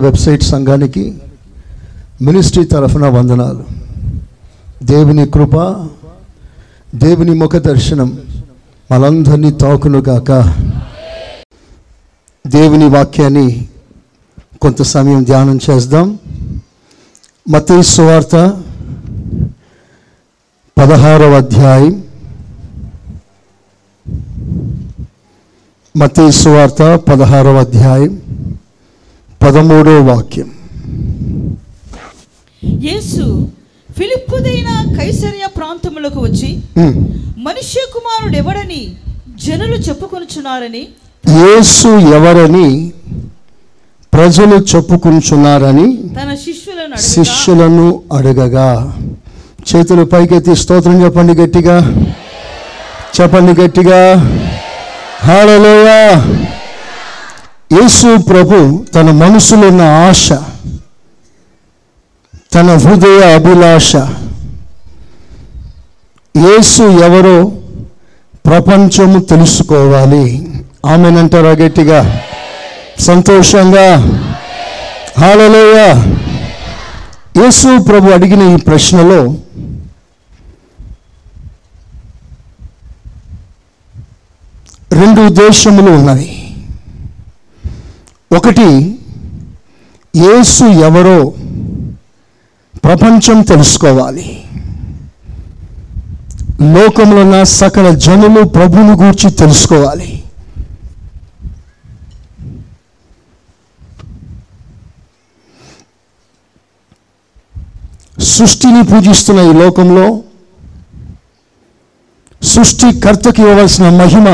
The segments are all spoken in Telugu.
వెబ్సైట్ సంఘానికి మినిస్ట్రీ తరఫున వందనాలు. దేవుని కృప దేవుని ముఖ దర్శనం మనందరినీ తాకునుగాక. దేవుని వాక్యాన్ని కొంత సమయం ధ్యానం చేద్దాం. మత్తయి సువార్త పదహారవ అధ్యాయం. మత్తయి సువార్త పదహారవ అధ్యాయం. పదమూడవ వాక్యం. యేసు ఫిలిప్పుదైన కైసరియా ప్రాంతములకు వచ్చి. మనుష్య కుమారుడు ఎవడని జనులు చెప్పుకొనుచున్నారని? యేసు ఎవరని ప్రజలు చెప్పుకుంటున్నారని తన శిష్యులను శిష్యులను అడగగా. చేతులు పైకెత్తి స్తోత్రం చెప్పండి గట్టిగా. చెప్పండి గట్టిగా. హాలలోయ యేసు ప్రభు తన మనసులో ఉన్న ఆశ తన హృదయ అభిలాష యేసు ఎవరో ప్రపంచము తెలుసుకోవాలి. ఆమెనంటారా గట్టిగా? సంతోషంగా? హాలలోయ యేసు ప్రభు అడిగిన ఈ ప్రశ్నలో రెండు ఉద్దేశములు ఉన్నాయి ఒకటి యేసు ఎవరో ప్రపంచం తెలుసుకోవాలి. లోకంలో ఉన్న సకల జనులు ప్రభుని గూర్చి తెలుసుకోవాలి. సృష్టిని పూజిస్తున్న ఈ లోకంలో సృష్టికర్తకి ఇవ్వవలసిన మహిమ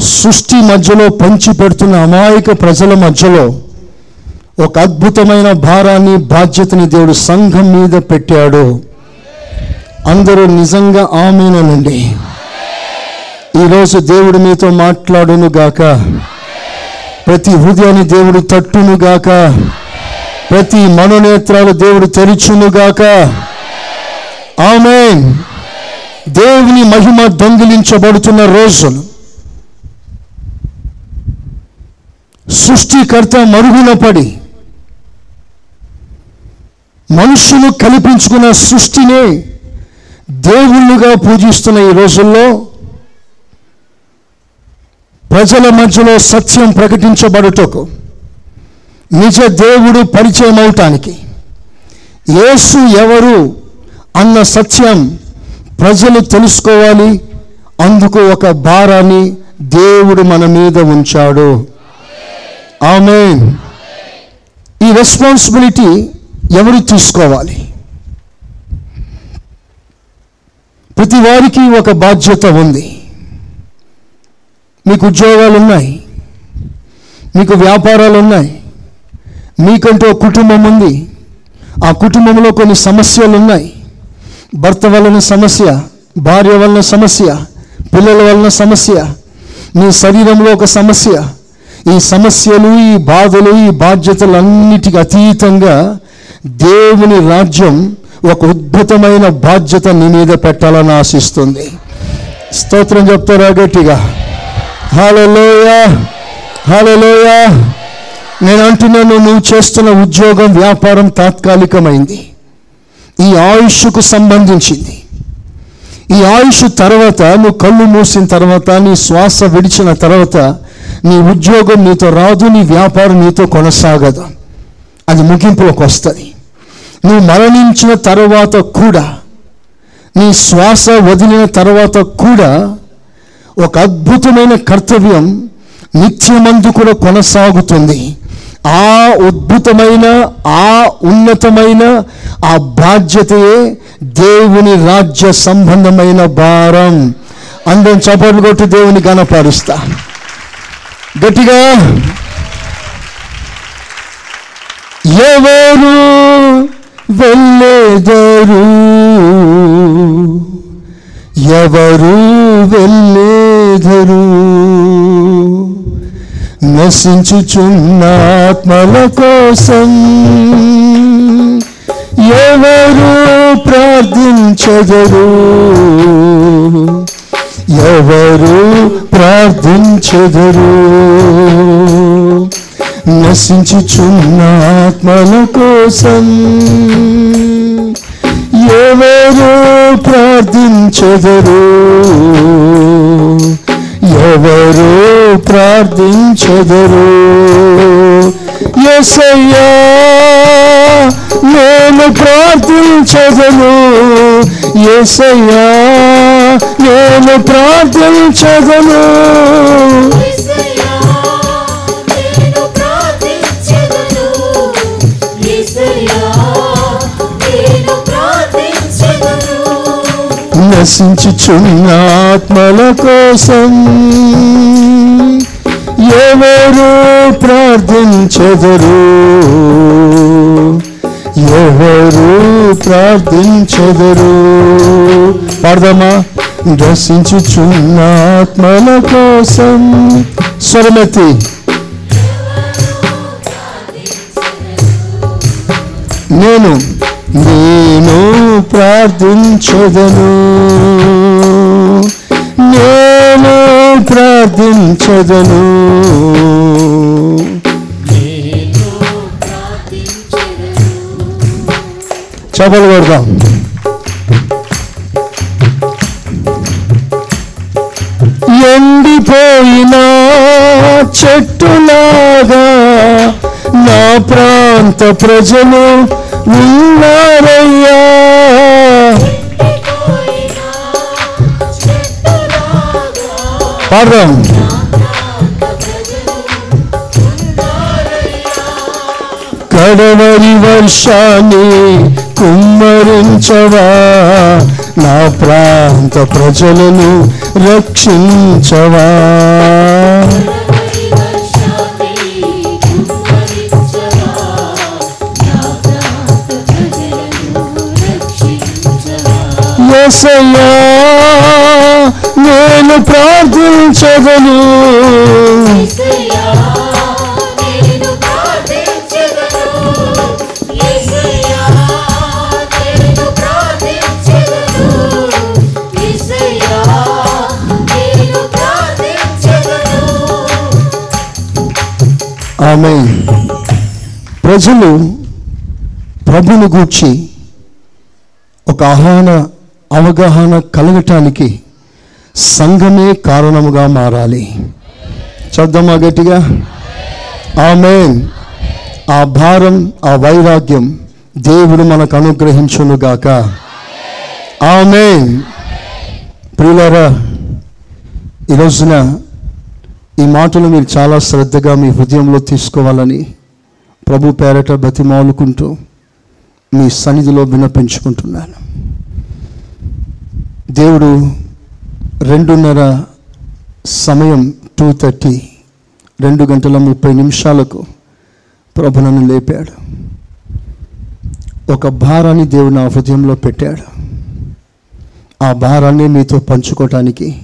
సృష్టి మధ్యలో పంచి పెడుతున్న అమాయక ప్రజల మధ్యలో ఒక అద్భుతమైన భారాన్ని బాధ్యతని దేవుడు సంఘం మీద పెట్టాడు. అందరూ నిజంగా ఆమెనండి ఈరోజు దేవుడు మీతో మాట్లాడును గాక. ప్రతి హృదయాన్ని దేవుడు తట్టును గాక. ప్రతి మనోనేత్రాలు దేవుడు తెరిచును గాక. ఆమె దేవుని మహిమ దొంగిలించబడుతున్న రోజులు. సృష్టికర్త మరుగున పడి మనుషులు కల్పించుకున్న సృష్టినే దేవుళ్ళుగా పూజిస్తున్న ఈ రోజుల్లో ప్రజల మధ్యలో సత్యం ప్రకటించబడుటకు నిజ దేవుడు పరిచయం అవటానికి యేసు ఎవరు అన్న సత్యం ప్రజలు తెలుసుకోవాలి. అందుకు ఒక భారాన్ని దేవుడు మన మీద ఉంచాడు. ఆమె ఈ రెస్పాన్సిబిలిటీ ఎవరు తీసుకోవాలి ప్రతి వారికి ఒక బాధ్యత ఉంది. మీకు ఉద్యోగాలు ఉన్నాయి. మీకు వ్యాపారాలు ఉన్నాయి. మీకంటూ కుటుంబం ఉంది. ఆ కుటుంబంలో కొన్ని సమస్యలు ఉన్నాయి. భర్త వలన సమస్య భార్య వలన సమస్య పిల్లల వలన సమస్య నీ శరీరంలో ఒక సమస్య ఈ సమస్యలు ఈ బాధలు ఈ బాధ్యతలన్నిటికీ అతీతంగా దేవుని రాజ్యం ఒక ఉద్భుతమైన బాధ్యత నీ మీద పెట్టాలని ఆశిస్తుంది. స్తోత్రం చెప్తారా గట్టిగా? హాలలోయ హాలలోయ నేను అంటున్నాను నువ్వు చేస్తున్న ఉద్యోగం వ్యాపారం తాత్కాలికమైంది. ఈ ఆయుష్కు సంబంధించింది. ఈ ఆయుష్ తర్వాత నువ్వు కళ్ళు మూసిన తర్వాత నీ శ్వాస విడిచిన తర్వాత నీ ఉద్యోగం నీతో రాదు నీ వ్యాపారం నీతో కొనసాగదు. అది ముగింపులోకి వస్తుంది. నువ్వు మరణించిన తర్వాత కూడా నీ శ్వాస వదిలిన తర్వాత కూడా ఒక అద్భుతమైన కర్తవ్యం నిత్యమందు కూడా కొనసాగుతుంది. ఆ అద్భుతమైన ఆ ఉన్నతమైన ఆ బాధ్యతయే దేవుని రాజ్య సంబంధమైన భారం. అందరం చప్పట్లు కొట్టి దేవుని గణపరుస్తా గట్టిగా. ఎవరు వెళ్ళేదరు? ఎవరు వెళ్ళేదరు? నశించుచున్న ఆత్మల కోసం ఎవరు ప్రార్థించదరు? ఎవరు ప్రార్థించదరు? నశించుచున్న ఆత్మల కోసం ఎవరు ప్రార్థించెదరు? ఎవరు ప్రార్థించెదరు? ఎసయ్యా నేను ప్రార్థించదను. ఎసయ్యా నేను ప్రార్థించగను నశించుచున్న ఆత్మల కోసం ఎవరు ప్రార్థించదరు? ఎవరు ప్రార్థించదరు? పాడదామా? దర్శించుచున్న ఆత్మల కోసం స్వరమెత్తి నేను నేను ప్రార్థించదను. నేను ప్రార్థించదను. చపలు కొడదాం. ఎండిపోయిన చెట్టులాగా నా ప్రాంత ప్రజలు ఉన్నారయ్యా పాడదాం. కడవరి వర్షాన్ని కుమ్మరించవా నా ప్రాంత ప్రజలను రక్షించవా? ఎసయ్యా నేను ప్రార్థించదను ఆమె ప్రజలు ప్రభుని గూర్చి ఒక ఆహ్వాన అవగాహన కలగటానికి సంఘమే కారణముగా మారాలి. చూద్దామా గట్టిగా. ఆమె ఆ భారం ఆ వైరాగ్యం దేవుడు మనకు అనుగ్రహించునుగాక. ఆమె ప్రియులరా ఈ రోజున ఈ మాటలు మీరు చాలా శ్రద్ధగా మీ హృదయంలో తీసుకోవాలని ప్రభు పేరట బతిమాలుకుంటూ మీ సన్నిధిలో వినపించుకుంటున్నాను దేవుడు రెండున్నర సమయం టూ థర్టీ రెండు గంటల ముప్పై నిమిషాలకు ప్రభు నన్ను లేపాడు. ఒక భారాన్ని దేవుడు నా హృదయంలో పెట్టాడు. ఆ భారాన్ని మీతో పంచుకోవటానికి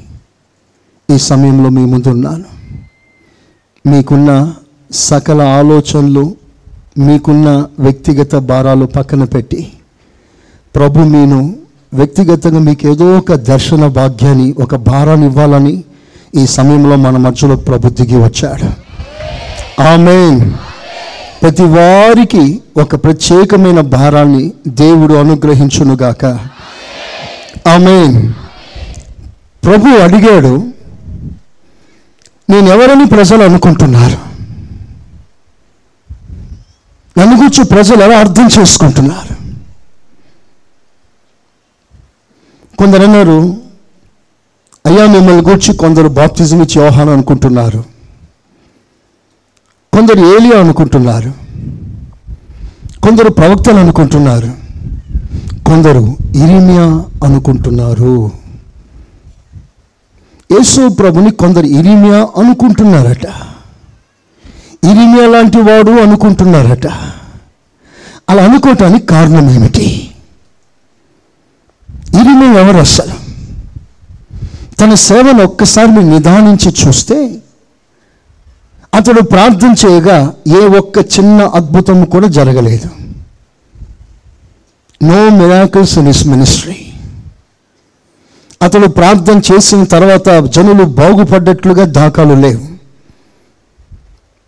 ఈ సమయంలో మీ ముందున్నాను. మీకున్న సకల ఆలోచనలు మీకున్న వ్యక్తిగత భారాలు పక్కన పెట్టి ప్రభు మీను వ్యక్తిగతంగా మీకు ఏదో ఒక దర్శన భాగ్యాన్ని ఒక భారాన్ని ఇవ్వాలని ఈ సమయంలో మన మధ్యలో ప్రభు దిగి వచ్చాడు. ఆమె ప్రతి వారికి ఒక ప్రత్యేకమైన భారాన్ని దేవుడు అనుగ్రహించునుగాక. ఆమె ప్రభు అడిగాడు నేను ప్రజలు అనుకుంటున్నారు? నన్ను గురించి ప్రజలు ఎలా అర్థం చేసుకుంటున్నారు? కొందరు అన్నారు అయ్యా మిమ్మల్ని గురించి కొందరు బాప్తిజం ఇచ్చి యోహాను అనుకుంటున్నారు. కొందరు ఏలియా అనుకుంటున్నారు. కొందరు ప్రవక్తలు అనుకుంటున్నారు. కొందరు ఇరిమియా అనుకుంటున్నారు. యేసు ప్రభుని కొందరు ఇరిమియా అనుకుంటున్నారట. ఇరిమియా లాంటి వాడు అనుకుంటున్నారట. అలా అనుకోవటానికి కారణం ఏమిటి ఇరిమియా ఎవరు అసలు? తన సేవను ఒక్కసారి మీరు నిదానించి చూస్తే అతడు ప్రార్థన చేయగా ఏ ఒక్క చిన్న అద్భుతం కూడా జరగలేదు. No miracles in his ministry అతడు ప్రార్థన చేసిన తర్వాత జనులు బాగుపడ్డట్లుగా దాఖలు లేవు.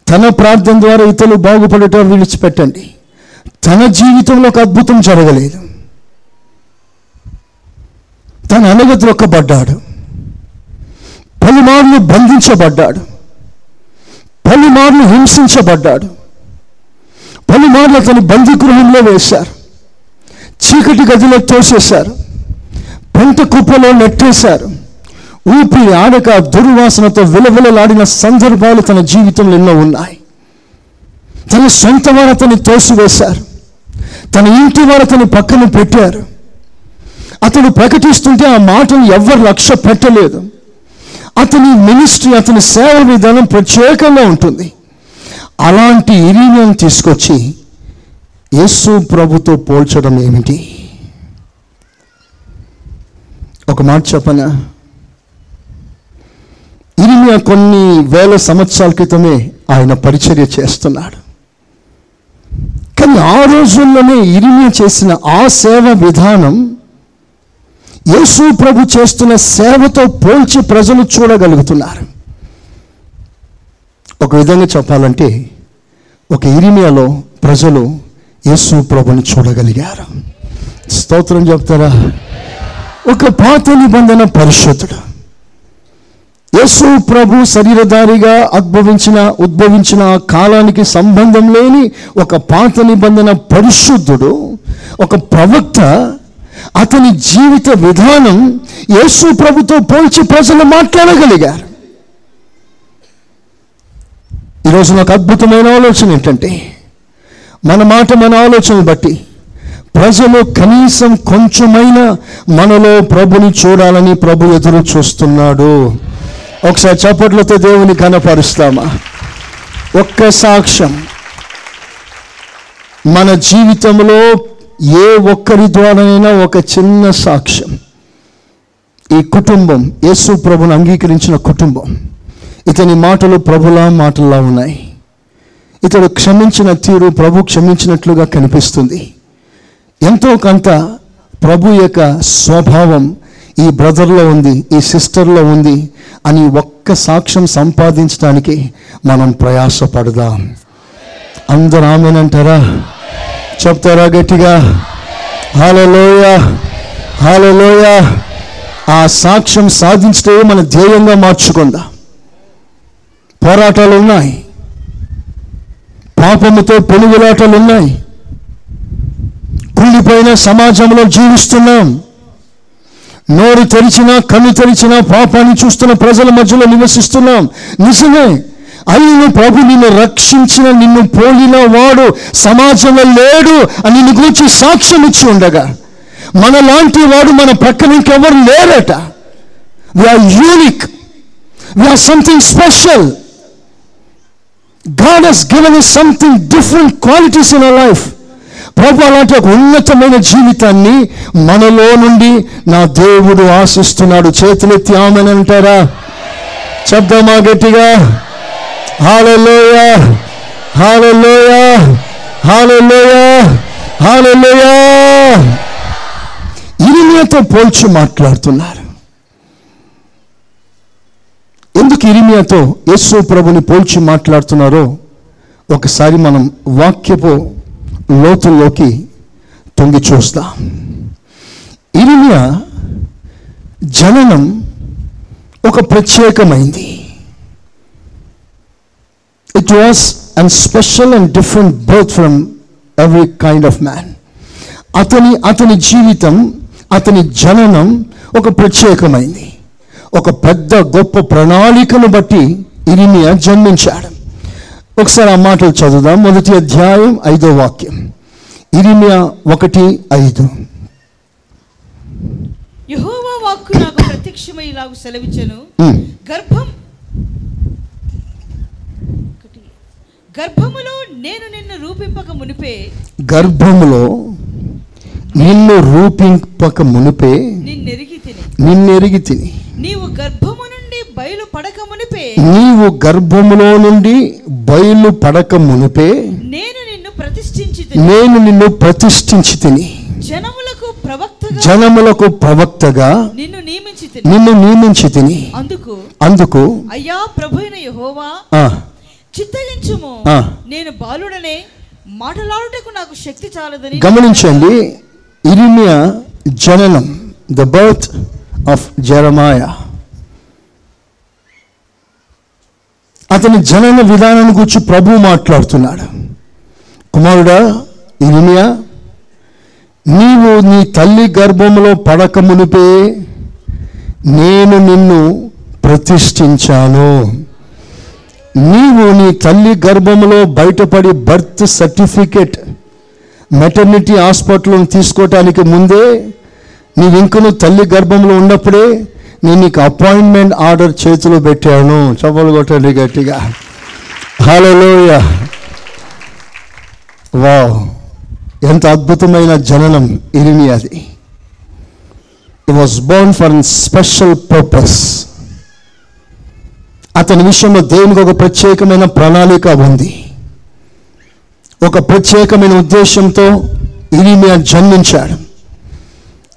తన ప్రార్థన ద్వారా ఇతరులు బాగుపడటం విడిచిపెట్టండి. తన జీవితంలో ఒక అద్భుతం జరగలేదు. తన అనగద్రొక్కబడ్డాడు పలుమార్లు బంధించబడ్డాడు. పలుమార్లు హింసించబడ్డాడు. పలుమార్లు అతని బందీగృహంలో వేశారు. చీకటి గదిలో తోసేశారు. పెంట కుప్పలో నెట్టేశారు. ఊపిరి ఆడక దుర్వాసనతో విలవిలలాడిన సందర్భాలు తన జీవితంలో ఎన్నో ఉన్నాయి. తన సొంత వారు అతన్ని తోసివేశారు. తన ఇంటి వారు అతని పక్కన పెట్టారు. అతడు ప్రకటిస్తుంటే ఆ మాటను ఎవరు లక్ష్య పెట్టలేదు. అతని మినిస్ట్రీ అతని సేవ విధానం ప్రత్యేకంగా ఉంటుంది. అలాంటి ఇరీనియం తీసుకొచ్చి యేసు ప్రభుతో పోల్చడం ఏమిటి? ఒక మాట చెప్పనా? ఇరిమియా కొన్ని వేల సంవత్సరాల క్రితమే ఆయన పరిచర్య చేస్తున్నాడు. కానీ ఆ రోజుల్లోనే ఇరిమియా చేసిన ఆ సేవ విధానం యేసు ప్రభు చేస్తున్న సేవతో పోల్చి ప్రజలు చూడగలుగుతున్నారు. ఒక విధంగా చెప్పాలంటే ఒక ఇరిమియాలో ప్రజలు యేసు ప్రభుని చూడగలిగారు. స్తోత్రం చెప్తారా? ఒక పాత నిబంధన పరిశుద్ధుడు. యేసు ప్రభు శరీరధారిగా ఉద్భవించిన ఉద్భవించిన కాలానికి సంబంధం లేని ఒక పాత నిబంధన పరిశుద్ధుడు ఒక ప్రవక్త అతని జీవిత విధానం యేసు ప్రభుతో పోల్చి ప్రజలు మాట్లాడగలిగారు. ఈరోజు నాకు అద్భుతమైన ఆలోచన ఏంటంటే మన మాట మన ఆలోచన బట్టి ప్రజలు కనీసం కొంచెమైనా మనలో ప్రభుని చూడాలని ప్రభు ఎదురు చూస్తున్నాడు. ఒకసారి చప్పట్లతో దేవుని కనపరుస్తామా ఒక్క సాక్ష్యం. మన జీవితంలో ఏ ఒక్కరి ద్వారానైనా ఒక చిన్న సాక్ష్యం. ఈ కుటుంబం యేసు ప్రభుని అంగీకరించిన కుటుంబం. ఇతని మాటలు ప్రభులా మాటల్లా ఉన్నాయి. ఇతడు క్షమించిన తీరు ప్రభు క్షమించినట్లుగా కనిపిస్తుంది. ఎంతో కొంత ప్రభు యొక్క స్వభావం ఈ బ్రదర్లో ఉంది ఈ సిస్టర్లో ఉంది అని ఒక్క సాక్ష్యం సంపాదించడానికి మనం ప్రయాసపడదాం. అందరు ఆమెనంటారా? చెప్తారా గట్టిగా? హాలలోయ హాలలోయ ఆ సాక్ష్యం సాధించటే మన ధ్యేయంగా మార్చుకుందాం. పోరాటాలు ఉన్నాయి పాపముతో పెనుగులాటలు ఉన్నాయి కుళ్ళిపోయిన సమాజంలో జీవిస్తున్నాం. నోరు తెరిచినా కన్ను తెరిచినా పాపాన్ని చూస్తున్న ప్రజల మధ్యలో నివసిస్తున్నాం. నిజమే అయిన ప్రభు నిన్ను రక్షించిన నిన్ను పోలిన వాడు సమాజంలో లేడు అని నిన్ను గురించి సాక్ష్యం ఇచ్చి ఉండగా మనలాంటి వాడు మన ప్రక్కన ఇంకెవరు లేరట. We are unique we are something special God has given something different qualities in a life ప్రభు అలాంటి ఒక ఉన్నతమైన జీవితాన్ని మనలో నుండి నా దేవుడు ఆశిస్తున్నాడు. చేతులెత్తి ఆమెను అంటారా? చెప్దామా గట్టిగా? హాలలోయ హాలలోయ హాలలోయ హాలలోయ ఇరిమియాతో పోల్చి మాట్లాడుతున్నారు. ఎందుకు ఇరిమియాతో యేసు ప్రభుని పోల్చి మాట్లాడుతున్నారో ఒకసారి మనం వాక్యపు లోతుల్లోకి తొంగి చూస్తాం. ఇరిమియా జననం ఒక ప్రత్యేకమైంది. It was and special and different birth from every kind of man అతని అతని జీవితం అతని జననం ఒక ప్రత్యేకమైంది. ఒక పెద్ద గొప్ప ప్రణాళికను బట్టి ఇరిమియా జన్మించాడు. ఒకసారి ఆ మాటలు చదువుదాం. మొదటి అధ్యాయం ఐదో వాక్యం. ఇరిమియా ఒకటి ఐదు. యెహోవా వాక్కు నాకు ప్రత్యక్షమై ఇలాగు సెలవిచ్చెను. గర్భం. గర్భములో నేను నిన్ను రూపింపక మునిపే. గర్భములో నిన్ను రూపింపక మునిపే. నిన్నెరిగి తిని. నిన్నెరిగి తిని. నీవు గర్భము నుండి బయలు పడక మునిపే నీవు గర్భములో నుండి బయలు పడక మునిపే నేను నిన్ను ప్రతిష్ఠించి నేను నిన్ను ప్రతిష్ఠించి తిని జనములకు ప్రవక్తగా జనములకు ప్రవక్తగా నిన్ను నియమించి నిన్ను నియమించి తిని అందుకు అందుకు అయ్యా ప్రభు అయిన యెహోవా ఆ, చిత్తగించుము. నేను బాలుడనే మాటలాడుటకు నాకు శక్తి చాలదని గమనించండి ఇరిమియా జననం ద బర్త్ ఆఫ్ జరమాయ అతని జనన విధానాన్ని గురించి ప్రభు మాట్లాడుతున్నాడు. కుమారుడా ఇరిమియా నీవు నీ తల్లి గర్భంలో పడక మునిపే నేను నిన్ను ప్రతిష్ఠించాను. నీవు నీ తల్లి గర్భంలో బయటపడి బర్త్ సర్టిఫికెట్ మెటర్నిటీ హాస్పిటల్ను తీసుకోవటానికి ముందే నీవింకను తల్లి గర్భంలో ఉన్నప్పుడే నేను నీకు అపాయింట్మెంట్ ఆర్డర్ చేతిలో పెట్టాను. చప్పలు కొట్టండి గట్టిగా. హలోయ వావ్ ఎంత అద్భుతమైన జననం ఇరిమి అది it was born for special purpose అతని విషయంలో దేవునికి ఒక ప్రత్యేకమైన ప్రణాళిక ఉంది. ఒక ప్రత్యేకమైన ఉద్దేశంతో ఇరిమియా జన్మించాడు.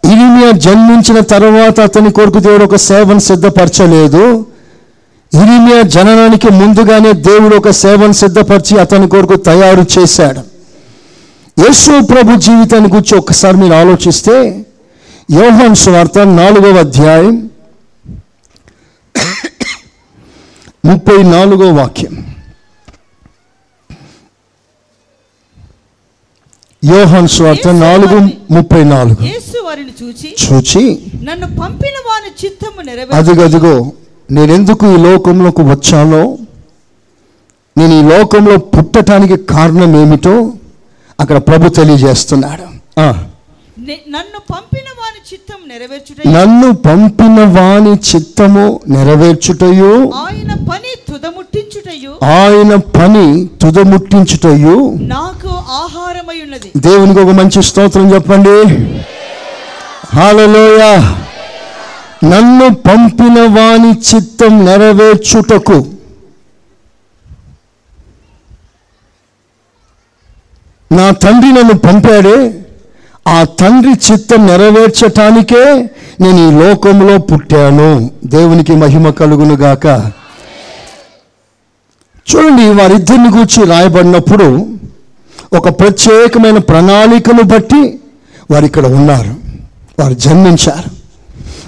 ఇరిమియా జన్మించిన తర్వాత అతని కొరకు దేవుడు ఒక సేవను సిద్ధపరచలేదు. ఇరిమియా జననానికి ముందుగానే దేవుడు ఒక సేవను సిద్ధపరిచి అతని కొరకు తయారు చేశాడు. యేసు ప్రభు జీవితాన్ని గురించి ఒకసారి మీరు ఆలోచిస్తే యోహాన్ సువార్త నాలుగవ అధ్యాయం ముప్పై నాలుగో వాక్యం. యోహాన్ స్వార్త నాలుగు ముప్పై నాలుగు. వారిని చూచి చూచి నన్ను పంపిన వాని చిత్తము నెరవేర్చు. అదిగదిగో నేనెందుకు ఈ లోకంలోకి వచ్చానో? నేను ఈ లోకంలో పుట్టటానికి కారణం ఏమిటో అక్కడ ప్రభు తెలియజేస్తున్నాడు. నన్ను పంపిన వాని చిత్తం నెరవేర్చుట నన్ను పంపిన వాని చిత్తము నెరవేర్చుటయు. ఆయన పని తుదముట్టించుటయు. ఆయన పని తుదముట్టించుటయు. నాకు ఆహారమై ఉన్నది. దేవునికి ఒక మంచి స్తోత్రం చెప్పండి. హాలలోయ. నన్ను పంపిన వాని చిత్తం నెరవేర్చుటకు. నా తండ్రి నన్ను పంపాడే ఆ తండ్రి చిత్తం నెరవేర్చటానికే నేను ఈ లోకంలో పుట్టాను. దేవునికి మహిమ కలుగును గాక. చూడండి వారిద్దరిని గూర్చి రాయబడినప్పుడు ఒక ప్రత్యేకమైన ప్రణాళికను బట్టి వారు ఇక్కడ ఉన్నారు. వారు జన్మించారు.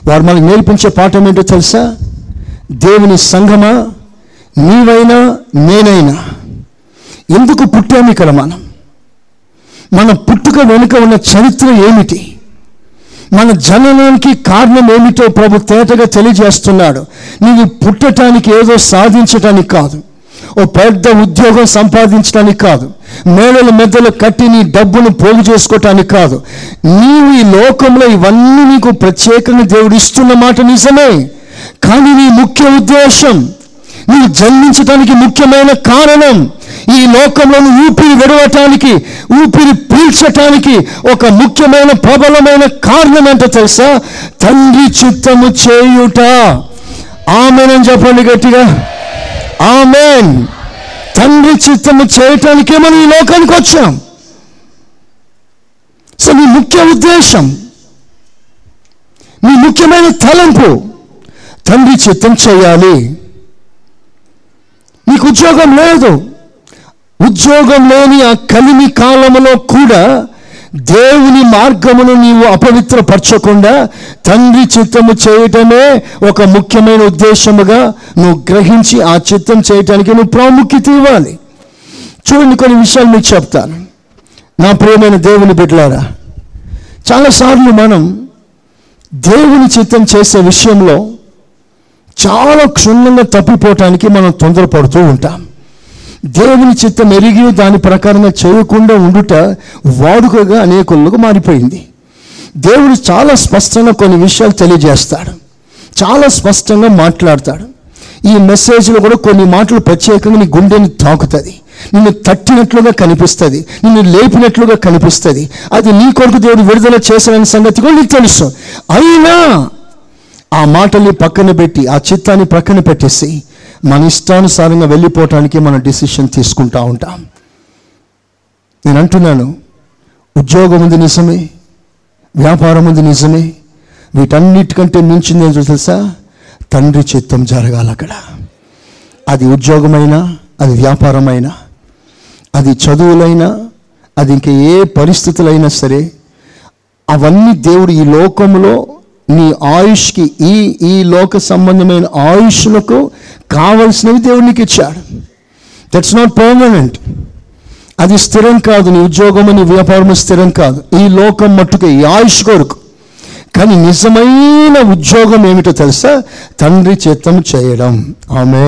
వారు మనకు నేర్పించే పాఠం ఏంటో తెలుసా? దేవుని సంఘమా? నీవైనా నేనైనా. ఎందుకు పుట్టాము ఇక్కడ మనం? మన పుట్టుక వెనుక ఉన్న చరిత్ర ఏమిటి? మన జననానికి కారణం ఏమిటో ప్రభు తేటగా తెలియజేస్తున్నాడు. నీవు పుట్టటానికి ఏదో సాధించటానికి కాదు. ఓ పెద్ద ఉద్యోగం సంపాదించడానికి కాదు. మేడల మెద్దలు కట్టి నీ డబ్బును పోగు చేసుకోవటానికి కాదు. నీవు ఈ లోకంలో ఇవన్నీ నీకు ప్రత్యేకంగా దేవుడు ఇస్తున్న మాట నిజమే. కానీ నీ ముఖ్య ఉద్దేశం నీవు జన్మించడానికి ముఖ్యమైన కారణం ఈ లోకంలో ఊపిరి విడవటానికి ఊపిరి పీల్చటానికి ఒక ముఖ్యమైన ప్రబలమైన కారణం ఏంటో తెలుసా? తండ్రి చిత్తము చేయుట. ఆమెనని చెప్పండి గట్టిగా. ఆమెన్. తండ్రి చిత్తము చేయటానికే మనం ఈ లోకానికి వచ్చాం? సో మీ ముఖ్య ఉద్దేశం మీ ముఖ్యమైన తలంపు తండ్రి చిత్తం చేయాలి. నీకు ఉద్యోగం లేదు. ఉద్యోగం లేని ఆ కలిమి కాలంలో కూడా దేవుని మార్గమును నీవు అపవిత్రపరచకుండా తండ్రి చిత్తము చేయటమే ఒక ముఖ్యమైన ఉద్దేశముగా నువ్వు గ్రహించి ఆ చిత్తం చేయటానికి నువ్వు ప్రాముఖ్యత ఇవ్వాలి. చూడండి కొన్ని విషయాలు మీకు చెప్తాను. నా ప్రియమైన దేవుని బిడ్డలారా చాలాసార్లు మనం దేవుని చిత్తం చేసే విషయంలో చాలా క్షుణ్ణంగా తప్పిపోవటానికి మనం తొందరపడుతూ ఉంటాం. దేవుని చిత్తం ఎరిగి దాని ప్రకారంగా చేయకుండా ఉండుట వాడుకగా అనేకులకు మారిపోయింది. దేవుడు చాలా స్పష్టంగా కొన్ని విషయాలు తెలియజేస్తాడు. చాలా స్పష్టంగా మాట్లాడతాడు. ఈ మెసేజ్లో కూడా కొన్ని మాటలు ప్రత్యేకంగా నీ గుండెని తాకుతుంది. నిన్ను తట్టినట్లుగా కనిపిస్తుంది. నిన్ను లేపినట్లుగా కనిపిస్తుంది. అది నీ కొరకు దేవుడు విడుదల చేసిన సంగతి కూడా నీకు తెలుసు. అయినా ఆ మాటల్ని పక్కన పెట్టి ఆ చిత్తాన్ని పక్కన పెట్టేసి మన ఇష్టానుసారంగా వెళ్ళిపోవటానికి మనం డిసిషన్ తీసుకుంటా ఉంటాం. నేను అంటున్నాను ఉద్యోగం ఉంది నిజమే వ్యాపారం ఉంది నిజమే వీటన్నిటికంటే మించింది ఏంటో తెలుసా? తండ్రి చిత్తం జరగాలి అక్కడ. అది ఉద్యోగమైనా అది వ్యాపారమైనా అది చదువులైనా అది ఇంక ఏ పరిస్థితులైనా సరే అవన్నీ దేవుడు ఈ లోకంలో నీ ఆయుష్కి ఈ ఈ లోక సంబంధమైన ఆయుష్లకు కావలసినవి దేవుడు నీకు ఇచ్చాడు. దట్స్ నాట్ పర్మనెంట్ అది స్థిరం కాదు. నీ ఉద్యోగం నీ వ్యాపారము స్థిరం కాదు. ఈ లోకం మట్టుకు ఈ ఆయుష్ కొరకు. కానీ నిజమైన ఉద్యోగం ఏమిటో తెలుసా? తండ్రి చిత్తం చేయడం. ఆమె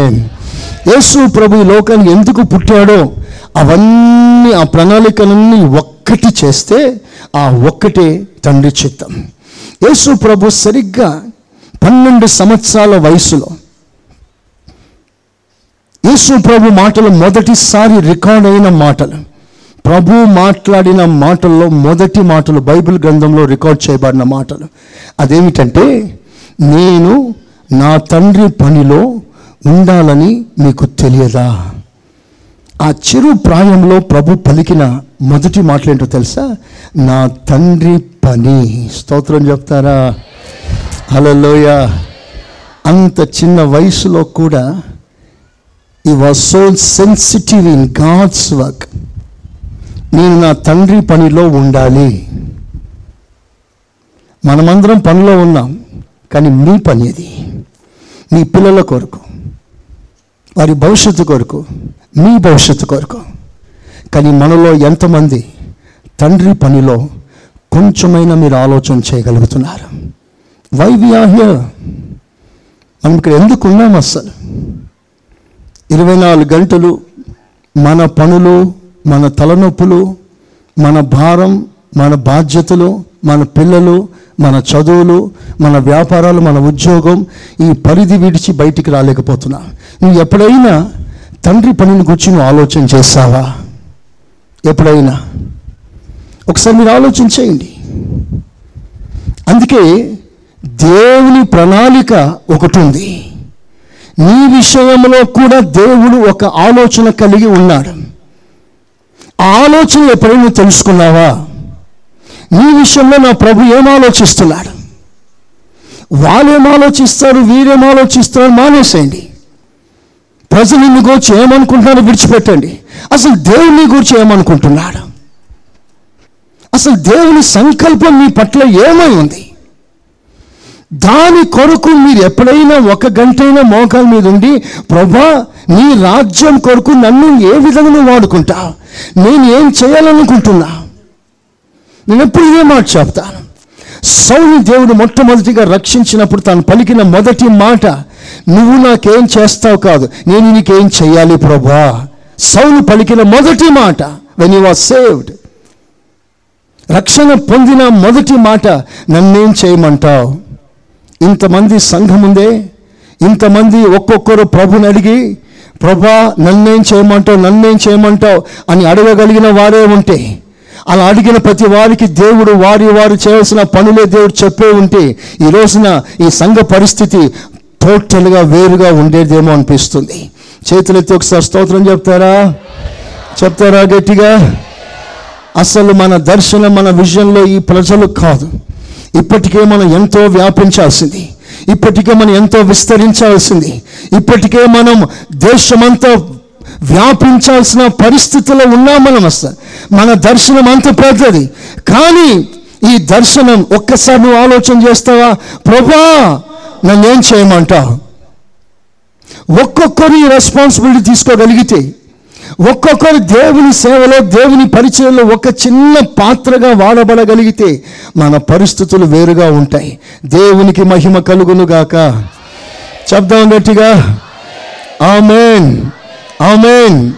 యేసు ప్రభు ఈ లోకానికి ఎందుకు పుట్టాడో అవన్నీ ఆ ప్రణాళికలన్నీ ఒక్కటి చేస్తే ఆ ఒక్కటే తండ్రి చిత్తం యేసు ప్రభు సరిగ్గా పన్నెండు సంవత్సరాల వయసులో యేసు ప్రభు మాటలు మొదటిసారి రికార్డ్ అయిన మాటలు. ప్రభు మాట్లాడిన మాటల్లో మొదటి మాటలు బైబిల్ గ్రంథంలో రికార్డ్ చేయబడిన మాటలు. అదేమిటంటే నేను నా తండ్రి పనిలో ఉండాలని మీకు తెలియదా? ఆ చిరు ప్రాయంలో ప్రభు పలికిన మొదటి మాటలేంటో తెలుసా? నా తండ్రి పని. స్తోత్రం చెప్తారా? హలోయ అంత చిన్న వయసులో కూడా he was so sensitive in God's work నేను నా తండ్రి పనిలో ఉండాలి. మనమందరం పనిలో ఉన్నాం కానీ మీ పని అది మీ పిల్లల కొరకు. వారి భవిష్యత్తు కొరకు మీ భవిష్యత్తు కొరకు. కానీ మనలో ఎంతమంది తండ్రి పనిలో కొంచెమైనా మీరు ఆలోచన చేయగలుగుతున్నారు? వై వి ఆర్ హియర్ మనం ఇక్కడ ఎందుకు ఉన్నాం అస్సలు? ఇరవై నాలుగు గంటలు మన పనులు మన తలనొప్పులు మన భారం మన బాధ్యతలు మన పిల్లలు మన చదువులు మన వ్యాపారాలు మన ఉద్యోగం ఈ పరిధి విడిచి బయటికి రాలేకపోతున్నా. నువ్వు ఎప్పుడైనా తండ్రి పనిని గురించి నువ్వు ఆలోచన చేస్తావా? ఎప్పుడైనా? ఒకసారి మీరు ఆలోచన చేయండి. అందుకే దేవుని ప్రణాళిక ఒకటి ఉంది. నీ విషయంలో కూడా దేవుడు ఒక ఆలోచన కలిగి ఉన్నాడు. ఆలోచన ఎప్పుడైనా తెలుసుకున్నావా? ఈ విషయంలో నా ప్రభు ఏం ఆలోచిస్తున్నాడు? వాళ్ళేం ఆలోచిస్తారు? వీరేం ఆలోచిస్తారు మానేసేయండి. ప్రజలు నిన్ను గురించి ఏమనుకుంటున్నారో విడిచిపెట్టండి. అసలు దేవుని గురించి ఏమనుకుంటున్నాడు? అసలు దేవుని సంకల్పం మీ పట్ల ఏమై ఉంది? దాని కొరకు మీరు ఎప్పుడైనా ఒక గంటైనా మోకాల మీద ఉండి ప్రభా నీ రాజ్యం కొరకు నన్ను ఏ విధంగా వాడుకుంటా నేను ఏం చేయాలనుకుంటున్నా? నేను ఎప్పుడు ఇదే మాట చెప్తాను? సౌని దేవుడు మొట్టమొదటిగా రక్షించినప్పుడు తాను పలికిన మొదటి మాట నువ్వు నాకేం చేస్తావు కాదు నేను నీకేం చేయాలి ప్రభా? సౌలు పలికిన మొదటి మాట వెన్ యూ ఆర్ సేవ్డ్ రక్షణ పొందిన మొదటి మాట నన్నేం చేయమంటావు? ఇంతమంది సంఘం ఉందే ఇంతమంది ఒక్కొక్కరు ప్రభుని అడిగి ప్రభా నన్నేం చేయమంటావు నన్నేం చేయమంటావు? అని అడగగలిగిన వారే ఉంటే అలా అడిగిన ప్రతి వారికి దేవుడు వారి వారు చేయాల్సిన పనులే దేవుడు చెప్పే ఉంటే ఈ రోజున ఈ సంఘ పరిస్థితి టోటల్గా వేరుగా ఉండేదేమో అనిపిస్తుంది. చేతులెత్తి ఒకసారి స్తోత్రం చెప్తారా? చెప్తారా గట్టిగా? అసలు మన దర్శనం మన విజన్లో ఈ ప్రజలు కాదు. ఇప్పటికే మనం ఎంతో వ్యాపించాల్సింది. ఇప్పటికే మనం ఎంతో విస్తరించాల్సింది. ఇప్పటికే మనం దేశమంతా వ్యాపించాల్సిన పరిస్థితిలో ఉన్నాం మనం అసలు మన దర్శనం అంత పెద్దది. కానీ ఈ దర్శనం ఒక్కసారి నువ్వు ఆలోచన చేస్తావా? ప్రభా నన్నేం చేయమంటావు ఒక్కొక్కరు రెస్పాన్సిబిలిటీ తీసుకోగలిగితే ఒక్కొక్కరు దేవుని సేవలో దేవుని పరిచయంలో ఒక చిన్న పాత్రగా వాడబడగలిగితే మన పరిస్థితులు వేరుగా ఉంటాయి. దేవునికి మహిమ కలుగును గాక చెప్దాం గట్టిగా. ఆమెన్. ఆమెన్.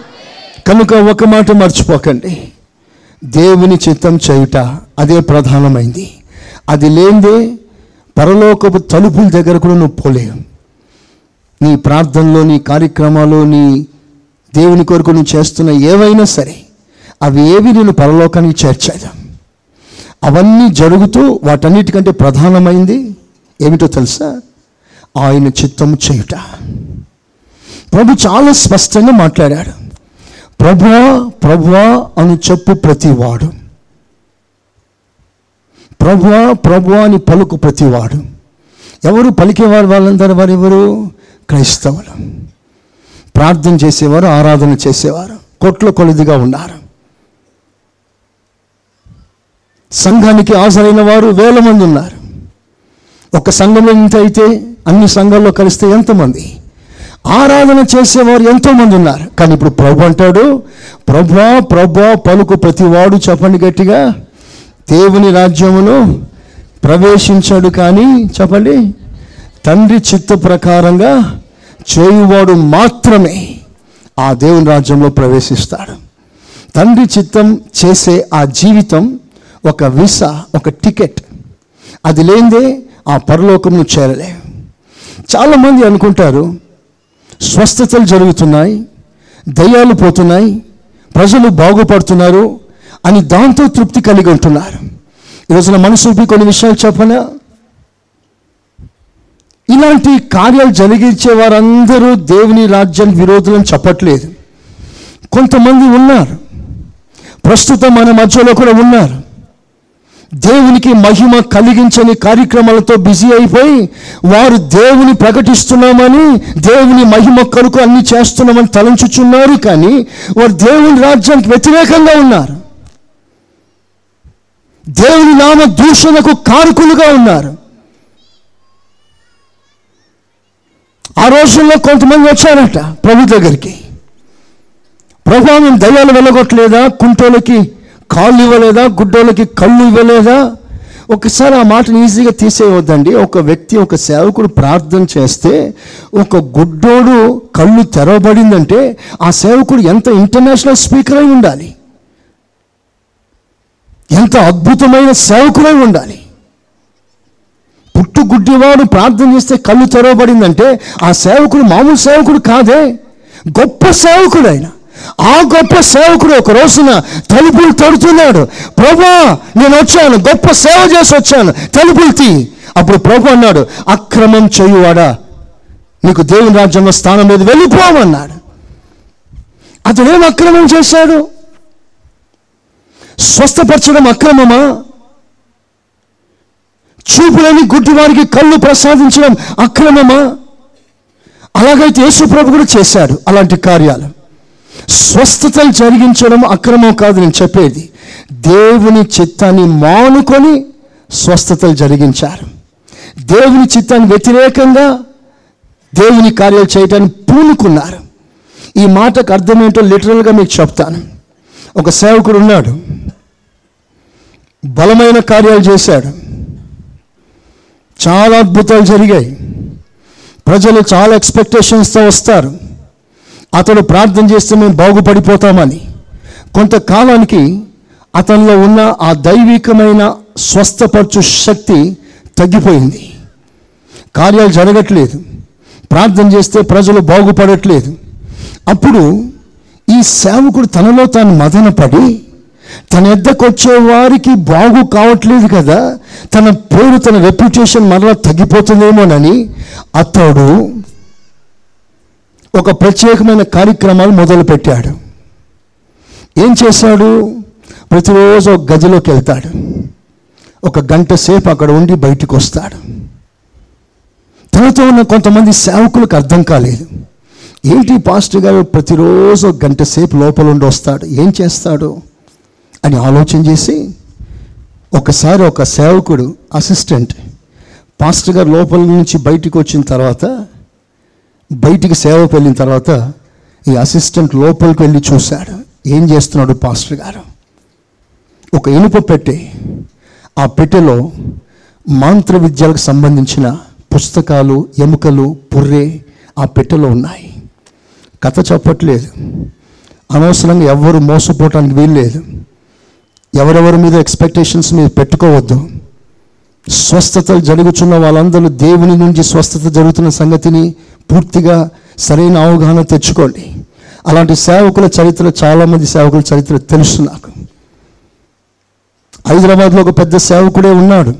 కనుక ఒక మాట మర్చిపోకండి. దేవుని చిత్తం చేయుట అదే ప్రధానమైంది. అది లేనిదే పరలోకపు తలుపుల దగ్గర కూడా నువ్వు పోలేవు. నీ ప్రార్థనలో నీ కార్యక్రమాలు నీ దేవుని కొరకు నువ్వు చేస్తున్న ఏవైనా సరే అవి ఏవి నేను పరలోకానికి చేర్చాను. అవన్నీ జరుగుతూ వాటన్నిటికంటే ప్రధానమైంది ఏమిటో తెలుసా? ఆయన చిత్తము చేయుట. ప్రభు చాలా స్పష్టంగా మాట్లాడాడు. ప్రభువా ప్రభువా అని చెప్పు ప్రతివాడు. ప్రభువా ప్రభువా అని పలుకు ప్రతివాడు. ఎవరు పలికేవారు వాళ్ళందరూ వారు ఎవరు? క్రైస్తవులు. ప్రార్థన చేసేవారు ఆరాధన చేసేవారు. కొట్ల కొలదిగా ఉన్నారు. సంఘానికి హాజరైన వారు వేల మంది ఉన్నారు. ఒక సంఘంలో ఇంత అయితే అన్ని సంఘాల్లో కలిస్తే ఎంతమంది? ఆరాధన చేసేవారు ఎంతోమంది ఉన్నారు. కానీ ఇప్పుడు ప్రభు అంటాడు ప్రభా ప్రభా పలుకు ప్రతివాడు చెప్పండి గట్టిగా. దేవుని రాజ్యములో ప్రవేశించాడు కానీ చెప్పండి తండ్రి చిత్త ప్రకారంగా చేయువాడు మాత్రమే ఆ దేవుని రాజ్యంలో ప్రవేశిస్తాడు. తండ్రి చిత్తం చేసే ఆ జీవితం ఒక వీసా ఒక టికెట్. అది లేనిదే ఆ పరలోకంను చేరలే. చాలామంది అనుకుంటారు స్వస్థతలు జరుగుతున్నాయి దయ్యాలు పోతున్నాయి ప్రజలు బాగుపడుతున్నారు అని దాంతో తృప్తి కలిగి ఉంటున్నారు. ఈరోజున మనసుపి కొన్ని విషయాలు చెప్పనా? ఇలాంటి కార్యాలు జరిగించే వారందరూ దేవుని రాజ్యానికి విరోధులను చెప్పట్లేదు. కొంతమంది ఉన్నారు. ప్రస్తుతం మన మధ్యలో కూడా ఉన్నారు. దేవునికి మహిమ కలిగించని కార్యక్రమాలతో బిజీ అయిపోయి వారు దేవుని ప్రకటిస్తున్నామని దేవుని మహిమ కొరకు అన్ని చేస్తున్నామని తలంచుచున్నారు కానీ వారు దేవుని రాజ్యానికి వ్యతిరేకంగా ఉన్నారు. దేవుని నామ దూషణకు కారకులుగా ఉన్నారు. ఆ రోజుల్లో కొంతమంది వచ్చారట ప్రభు దగ్గరికి. ప్రభు మేము దయ్యాలు వెళ్ళగొట్టలేదా? కుంటోలకి కాళ్ళు ఇవ్వలేదా? గుడ్డోళ్ళకి కళ్ళు ఇవ్వలేదా? ఒకసారి ఆ మాటను ఈజీగా తీసేయవద్దండి. ఒక వ్యక్తి ఒక సేవకుడు ప్రార్థన చేస్తే ఒక గుడ్డోడు కళ్ళు తెరవబడిందంటే ఆ సేవకుడు ఎంత ఇంటర్నేషనల్ స్పీకర్ అయి ఉండాలి? ఎంత అద్భుతమైన సేవకుడై ఉండాలి? పుట్టు గుడ్డివాడు ప్రార్థన చేస్తే కళ్ళు తెరవబడిందంటే ఆ సేవకుడు మామూలు సేవకుడు కాదే గొప్ప సేవకుడు ఆయన ఆ గొప్ప సేవకుడు ఒక రోజున తలుపులు తడుతున్నాడు. ప్రభా నేను వచ్చాను. గొప్ప సేవ చేసి వచ్చాను. తలుపులు తీ. అప్పుడు ప్రభు అన్నాడు అక్రమం చేయువాడా? నీకు దేవుని రాజ్యంలో స్థానం లేదు. వెళ్ళిపోమన్నాడు అతడేం అక్రమం చేశాడు? స్వస్థపరచడం అక్రమమా? చూపులని గుడ్డివారికి కళ్ళు ప్రసాదించడం అక్రమమా? అలాగైతే యేసు ప్రభు కూడా చేశాడు అలాంటి కార్యాలు. స్వస్థతలు జరిగించడం అక్రమం కాదు నేను చెప్పేది. దేవుని చిత్తాన్ని మానుకొని స్వస్థతలు జరిగించారు. దేవుని చిత్తాన్ని వ్యతిరేకంగా దేవుని కార్యాలు చేయడానికి పూనుకున్నారు. ఈ మాటకు అర్థమేంటో లిటరల్గా మీకు చెప్తాను. ఒక సేవకుడు ఉన్నాడు. బలమైన కార్యాలు చేశాడు. చాలా అద్భుతాలు జరిగాయి. ప్రజలు చాలా ఎక్స్పెక్టేషన్స్తో వస్తారు. అతడు ప్రార్థన చేస్తే మేము బాగుపడిపోతామని. కొంతకాలానికి అతనిలో ఉన్న ఆ దైవికమైన స్వస్థపరచు శక్తి తగ్గిపోయింది. కార్యాలు జరగట్లేదు. ప్రార్థన చేస్తే ప్రజలు బాగుపడట్లేదు. అప్పుడు ఈ సేవకుడు తనలో తాను మదనపడి తన ఎద్దకు వచ్చే వారికి బాగు కావట్లేదు కదా తన పేరు తన రెప్యుటేషన్ మరలా తగ్గిపోతుందేమోనని అతడు ఒక ప్రత్యేకమైన కార్యక్రమాలు మొదలుపెట్టాడు. ఏం చేశాడు? ప్రతిరోజు ఒక గదిలోకి వెళ్తాడు. ఒక గంట సేపు అక్కడ ఉండి బయటకు వస్తాడు. తనతో ఉన్న కొంతమంది సేవకులకు అర్థం కాలేదు. ఏంటి పాస్టర్ గారు ప్రతిరోజు ఒక గంట సేపు లోపల ఉండి వస్తాడు? ఏం చేస్తాడు? అని ఆలోచన చేసి ఒకసారి ఒక సేవకుడు అసిస్టెంట్ పాస్టర్ గారు లోపల నుంచి బయటకు వచ్చిన తర్వాత బయటికి సేవకు వెళ్ళిన తర్వాత ఈ అసిస్టెంట్ లోపలికి వెళ్ళి చూశాడు. ఏం చేస్తున్నాడు పాస్టర్ గారు? ఒక ఇనుప పెట్టె. ఆ పెట్టెలో మంత్ర విద్యలకు సంబంధించిన పుస్తకాలు ఎముకలు పుర్రే ఆ పెట్టెలో ఉన్నాయి. కథ చెప్పట్లేదు. అనవసరంగా ఎవ్వరు మోసపోవటానికి వీల్లేదు. ఎవరెవరి మీద ఎక్స్పెక్టేషన్స్ మీరు పెట్టుకోవద్దు. స్వస్థతలు జరుగుతున్న వాళ్ళందరూ దేవుని నుంచి స్వస్థత జరుగుతున్న సంగతిని పూర్తిగా సరైన అవగాహన తెచ్చుకోండి. అలాంటి సేవకుల చరిత్ర చాలామంది సేవకుల చరిత్ర తెలుసు నాకు. హైదరాబాద్లో ఒక పెద్ద సేవకుడే ఉన్నాడు.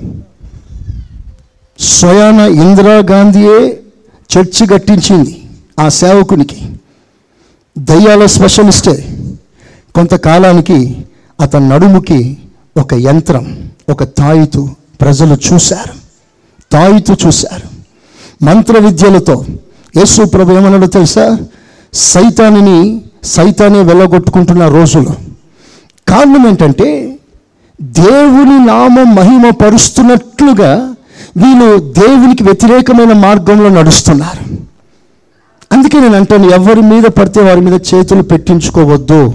స్వయాన ఇందిరాగాంధీయే చర్చి కట్టించింది ఆ సేవకునికి. దయ్యాల స్పెషలిస్టే. కొంతకాలానికి అతని నడుముకి ఒక యంత్రం ఒక తాయితు ప్రజలు చూశారు. తాయితు చూశారు. మంత్ర విద్యలతో యేసు ప్రభు ఏమన్నాడో తెలుసా? సైతానిని సైతానే వెళ్ళగొట్టుకుంటున్న రోజులు. కారణం ఏంటంటే దేవుని నామం మహిమ పరుస్తున్నట్లుగా వీళ్ళు దేవునికి వ్యతిరేకమైన మార్గంలో నడుస్తున్నారు. అందుకే నేను అంటాను ఎవరి మీద పడితే వారి మీద చేతులు పెట్టించుకోవద్దు.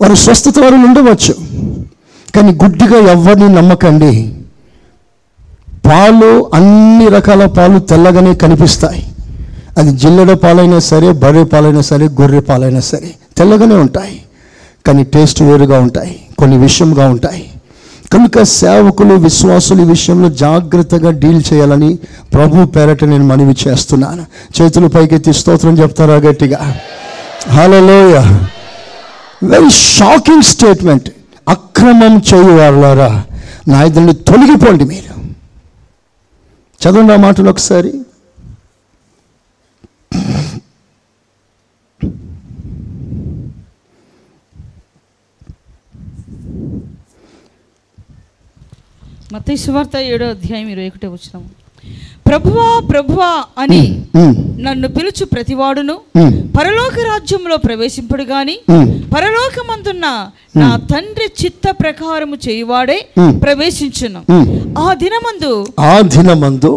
వారు స్వస్థత వారు ఉండవచ్చు కానీ గుడ్డిగా ఎవరిని నమ్మకండి. పాలు అన్ని రకాల పాలు తెల్లగానే కనిపిస్తాయి. అది జిల్లెడ పాలైనా సరే బర్రె పాలైనా సరే గొర్రె పాలైనా సరే తెల్లగానే ఉంటాయి. కానీ టేస్ట్ వేరుగా ఉంటాయి కొన్ని విషయంగా ఉంటాయి. కనుక సేవకులు విశ్వాసులు ఈ విషయంలో జాగ్రత్తగా డీల్ చేయాలని ప్రభు పేరట నేను మనవి చేస్తున్నాను. చేతులు పైకెత్తి స్తోత్రం చెప్తారా గట్టిగా? హలోయ వెరీ షాకింగ్ స్టేట్మెంట్ అక్రమం చేయువారులారా నా ఇద్దరిని తొలగిపోండి మీరు. చదవండి ఆ మాటలు ఒకసారి. మత సువార్త ఏడో అధ్యాయం ఇరవై ఒకటే వచ్చినాము ప్రభువా ప్రభువా అని నన్ను పిలుచు ప్రతివాడును పరలోక రాజ్యంలో ప్రవేశింపడు గాని. పరలోకమందున్న నా తండ్రి చిత్త ప్రకారము చేయువాడే. ప్రవేశించును. ఆ దినమందు ఆ దినమందు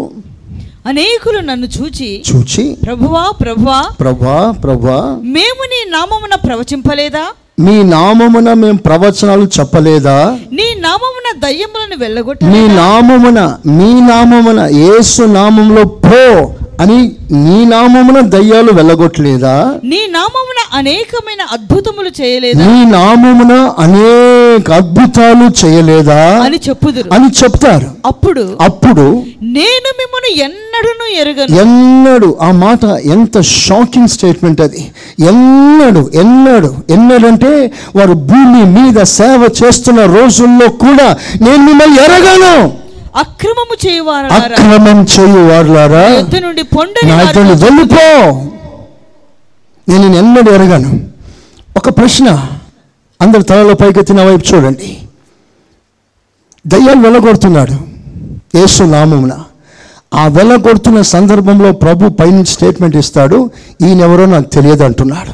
అనేకులు నన్ను చూచి చూచి ప్రభువా ప్రభువా ప్రభా ప్రభా మేము నీ నామమున ప్రవచింపలేదా మీ నామమున మేము ప్రవచనాలు చెప్పలేదా? నీ నామమున దయ్యములను వెళ్ళగొట్ట నామమున మీ నామమున యేసు నామములో పో అని నీ నామమున దయ్యాలు వెళ్ళగొట్టలేదా? నీ నామమున అనేకమైన అద్భుతములు చేయలేదా? నీ నామమున అనేక అద్భుతాలు చేయలేదా? అని చెప్పుదురు. అని చెప్తారు. అప్పుడు అప్పుడు నేను మిమ్మల్ని ఎన్నడూను ఎరగను. ఎన్నడు ఆ మాట ఎంత షాకింగ్ స్టేట్మెంట్ అది. ఎన్నడు ఎన్నడు ఎన్నడంటే వారు భూమి మీద సేవ చేస్తున్న రోజుల్లో కూడా నేను మిమ్మల్ని ఎరగను. అక్రమము చేయువారా అక్రమం చేయు వారులారా యుద్ధ నుండి పొండని వెళ్ళిపో. నేను ఎన్నడూ ఎరగాను. ఒక ప్రశ్న అందరు తలలో పైకెత్తి నా వైపు చూడండి. దయ్యాలు వెళ్ళగొడుతున్నాడు. యేసు నామమున. ఆ వెళ్ళగొడుతున్న సందర్భంలో ప్రభు పైనుంచి స్టేట్మెంట్ ఇస్తాడు ఈయనెవరో నాకు తెలియదు అంటున్నాడు.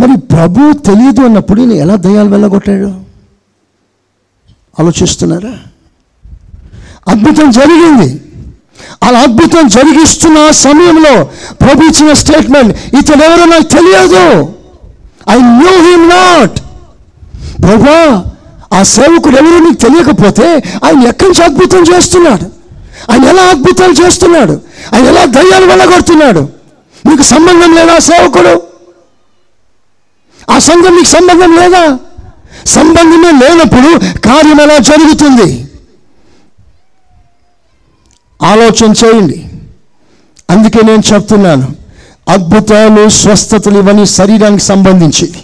మరి ప్రభు తెలియదు అన్నప్పుడు ఈయన ఎలా దయ్యాలు వెళ్ళగొట్టాడు ఆలోచిస్తున్నారా? అద్భుతం జరిగింది. అలా అద్భుతం జరిగిస్తున్న సమయంలో ప్రభు ఇచ్చిన స్టేట్మెంట్ ఇతను ఎవరో నాకు తెలియదు. I knew him not. ప్రభా ఆ సేవకుడు ఎవరో నీకు తెలియకపోతే ఆయన ఎక్కడి నుంచి అద్భుతం చేస్తున్నాడు? ఆయన ఎలా అద్భుతాలు చేస్తున్నాడు? ఆయన ఎలా దయ్యాలు వెళ్ళగొడుతున్నాడు? నీకు సంబంధం లేదా సేవకుడు? ఆ సంఘం నీకు సంబంధం లేదా? సంబంధమే లేనప్పుడు కార్యం ఎలా జరుగుతుంది? ఆలోచన చేయండి. అందుకే నేను చెప్తున్నాను అద్భుతాలు స్వస్థతలు ఇవన్నీ శరీరానికి సంబంధించింది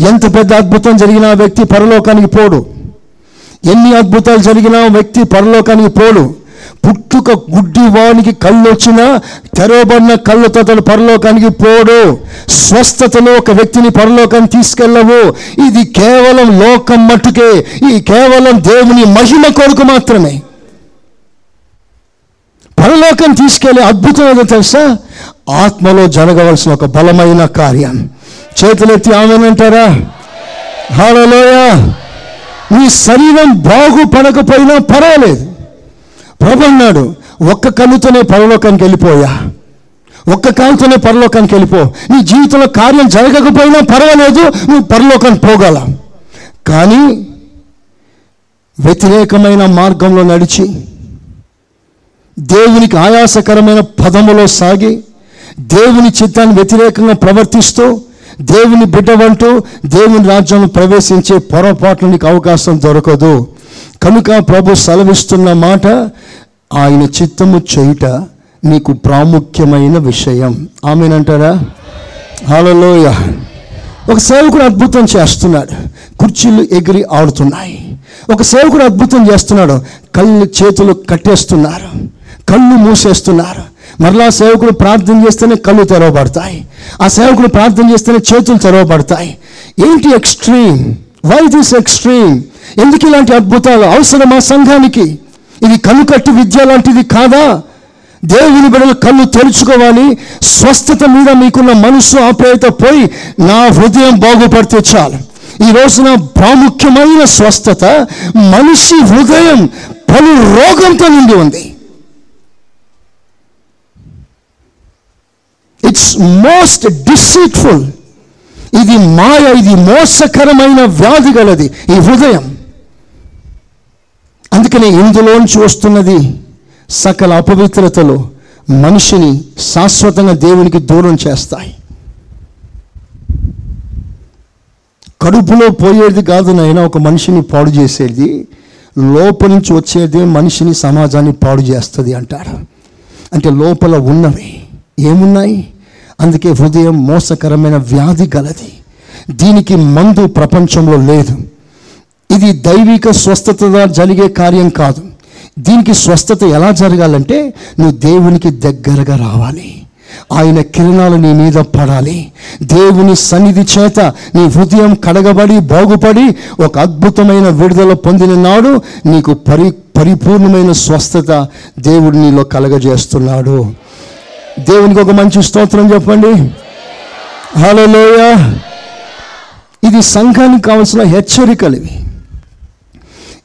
ఎంత పెద్ద అద్భుతం జరిగినా వ్యక్తి పరలోకానికి పోడు. ఎన్ని అద్భుతాలు జరిగినా వ్యక్తి పరలోకానికి పోడు. పుట్టుక గుడ్డి వానికి కళ్ళు వచ్చినా తెరవబడిన కళ్ళతో అతడు పరలోకానికి పోడు. స్వస్థతలు ఒక వ్యక్తిని పరలోకానికి తీసుకెళ్ళవు. ఇది కేవలం లోకం మట్టుకే. ఈ కేవలం దేవుని మహిమ కొరకు మాత్రమే. పరలోకం తీసుకెళ్ళే అద్భుతం ఏదో తెలుసా? ఆత్మలో జరగవలసిన ఒక బలమైన కార్యం. చేతులెత్తి ఆమెనంటారా హాలలోయ. నీ శరీరం బాగుపడకపోయినా పర్వాలేదు. ప్రభు అన్నాడు ఒక్క కళ్ళుతోనే పరలోకానికి వెళ్ళిపోయా. ఒక్క కాలుతోనే పరలోకానికి వెళ్ళిపో. నీ జీవితంలో కార్యం జరగకపోయినా పర్వాలేదు నువ్వు పరలోకానికి పోగల. కానీ వ్యతిరేకమైన మార్గంలో నడిచి దేవునికి ఆయాసకరమైన పదములో సాగి దేవుని చిత్తాన్ని వ్యతిరేకంగా ప్రవర్తిస్తూ దేవుని బిడ్డవంటూ దేవుని రాజ్యంలో ప్రవేశించే పొరపాట్లు నీకు అవకాశం దొరకదు. కనుక ప్రభు సెలవిస్తున్న మాట ఆయన చిత్తము చేయుట నీకు ప్రాముఖ్యమైన విషయం. ఆమెనంటారా? హాలలోయ ఒక సేవకుడు అద్భుతం చేస్తున్నాడు. కుర్చీలు ఎగిరి ఆడుతున్నాయి. ఒక సేవకుడు అద్భుతం చేస్తున్నాడు. కళ్ళు చేతులు కట్టేస్తున్నారు. కళ్ళు మూసేస్తున్నారు. మరలా సేవకుడు ప్రార్థన చేస్తేనే కళ్ళు తెరవబడతాయి. ఆ సేవకుడు ప్రార్థన చేస్తేనే చేతులు తెరవబడతాయి. ఏంటి ఎక్స్ట్రీమ్ వై దిస్ ఎక్స్ట్రీమ్ ఎందుకు ఇలాంటి అద్భుతాలు? అవసరమా సంఘానికి? ఇది కనుకట్టు విద్య లాంటిది కాదా? దేవుని బిడ్డలు కళ్ళు తెరుచుకోవాలి. స్వస్థత మీద మీకున్న మనసు ఆప్యాయత పోయి నా హృదయం బాగుపడితే చాలు. ఈ రోజున ప్రాముఖ్యమైన స్వస్థత మనిషి హృదయం పలు రోగంతో నిండి ఉంది. ఇట్స్ మోస్ట్ డిసీట్ఫుల్ ఇది మాయ ఇది మోసకరమైన వ్యాధి గలది ఈ హృదయం. అందుకనే ఇందులోంచి వస్తున్నది సకల అపవిత్రతలు మనిషిని శాశ్వతంగా దేవునికి దూరం చేస్తాయి. కడుపులో పోయేది కాదు నాయన ఒక మనిషిని పాడు చేసేది. లోపల నుంచి వచ్చేది మనిషిని సమాజాన్ని పాడు చేస్తుంది అంటారు. అంటే లోపల ఉన్నవి ఏమున్నాయి? అందుకే హృదయం మోసకరమైన వ్యాధి గలది. దీనికి మందు ప్రపంచంలో లేదు. ఇది దైవిక స్వస్థత జరిగే కార్యం కాదు. దీనికి స్వస్థత ఎలా జరగాలంటే నువ్వు దేవునికి దగ్గరగా రావాలి. ఆయన కిరణాలు నీ మీద పడాలి. దేవుని సన్నిధి చేత నీ హృదయం కడగబడి బాగుపడి ఒక అద్భుతమైన విడుదల పొందిన నాడు నీకు పరి పరిపూర్ణమైన స్వస్థత దేవుడు నీలో కలగజేస్తున్నాడు. దేవునికి ఒక మంచి స్తోత్రం చెప్పండి. హలోయ ఇది సంఘానికి కావాల్సిన హెచ్చరికలు ఇవి.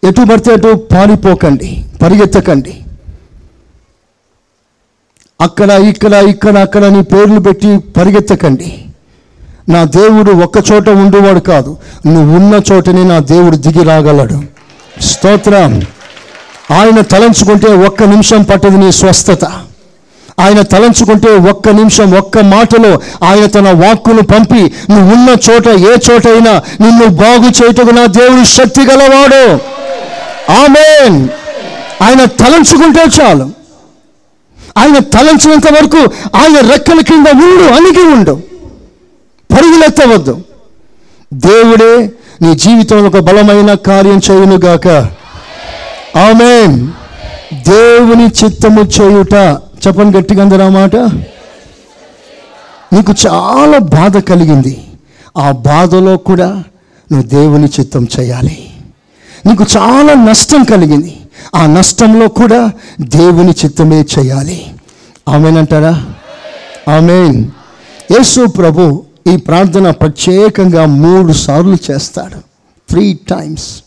ఎటు పడితే అటు పారిపోకండి పరిగెత్తకండి. అక్కడ ఇక్కడ ఇక్కడ అక్కడ నీ పేర్లు పెట్టి పరిగెత్తకండి. నా దేవుడు ఒక్క చోట ఉండేవాడు కాదు నువ్వు ఉన్న చోటనే నా దేవుడు దిగి రాగలడు. స్తోత్రం. ఆయన తలంచుకుంటే ఒక్క నిమిషం పట్టదు నీ స్వస్థత. ఆయన తలంచుకుంటే ఒక్క నిమిషం ఒక్క మాటలో ఆయన తన వాక్కును పంపి నువ్వు ఉన్న చోట ఏ చోట అయినా నిన్ను బాగు చేయటకు నా దేవుడు శక్తి గలవాడు. ఆమెన్. ఆయన తలంచుకుంటే చాలు. ఆయన తలంచినంత వరకు ఆయన రెక్కల కింద ఉండు అణిగి ఉండు. పరుగులెత్తవద్దు. దేవుడే నీ జీవితంలో ఒక బలమైన కార్యం చేయునుగాక ఆమెన్. దేవుని చిత్తము చేయుట చెప్పండి గట్టిగా అందరూ మాట? నీకు చాలా బాధ కలిగింది. ఆ బాధలో కూడా నువ్వు దేవుని చిత్తం చేయాలి. నీకు చాలా నష్టం కలిగింది. ఆ నష్టంలో కూడా దేవుని చిత్తమే చేయాలి. ఆమెనంటారా ఆమెన్. యేసు ప్రభు ఈ ప్రార్థన ప్రత్యేకంగా మూడు సార్లు చేస్తాడు. త్రీ టైమ్స్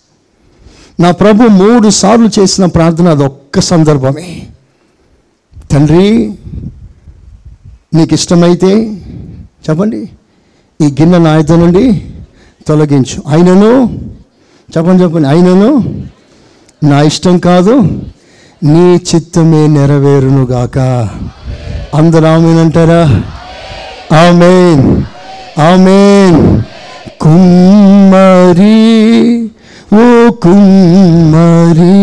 నా ప్రభు మూడు సార్లు చేసిన ప్రార్థన అది ఒక్క సందర్భమే. తండ్రి నీకు ఇష్టమైతే చెప్పండి. ఈ గిన్నె నా నుండి తొలగించు. అయినను చెప్పండి చెప్పండి. అయినను నా ఇష్టం కాదు నీ చిత్తమే నెరవేరునుగాక. అందరూ ఆమెనంటారా? ఆమెన్. ఆమెన్. కుమ్మరి ఓ కుమ్మరి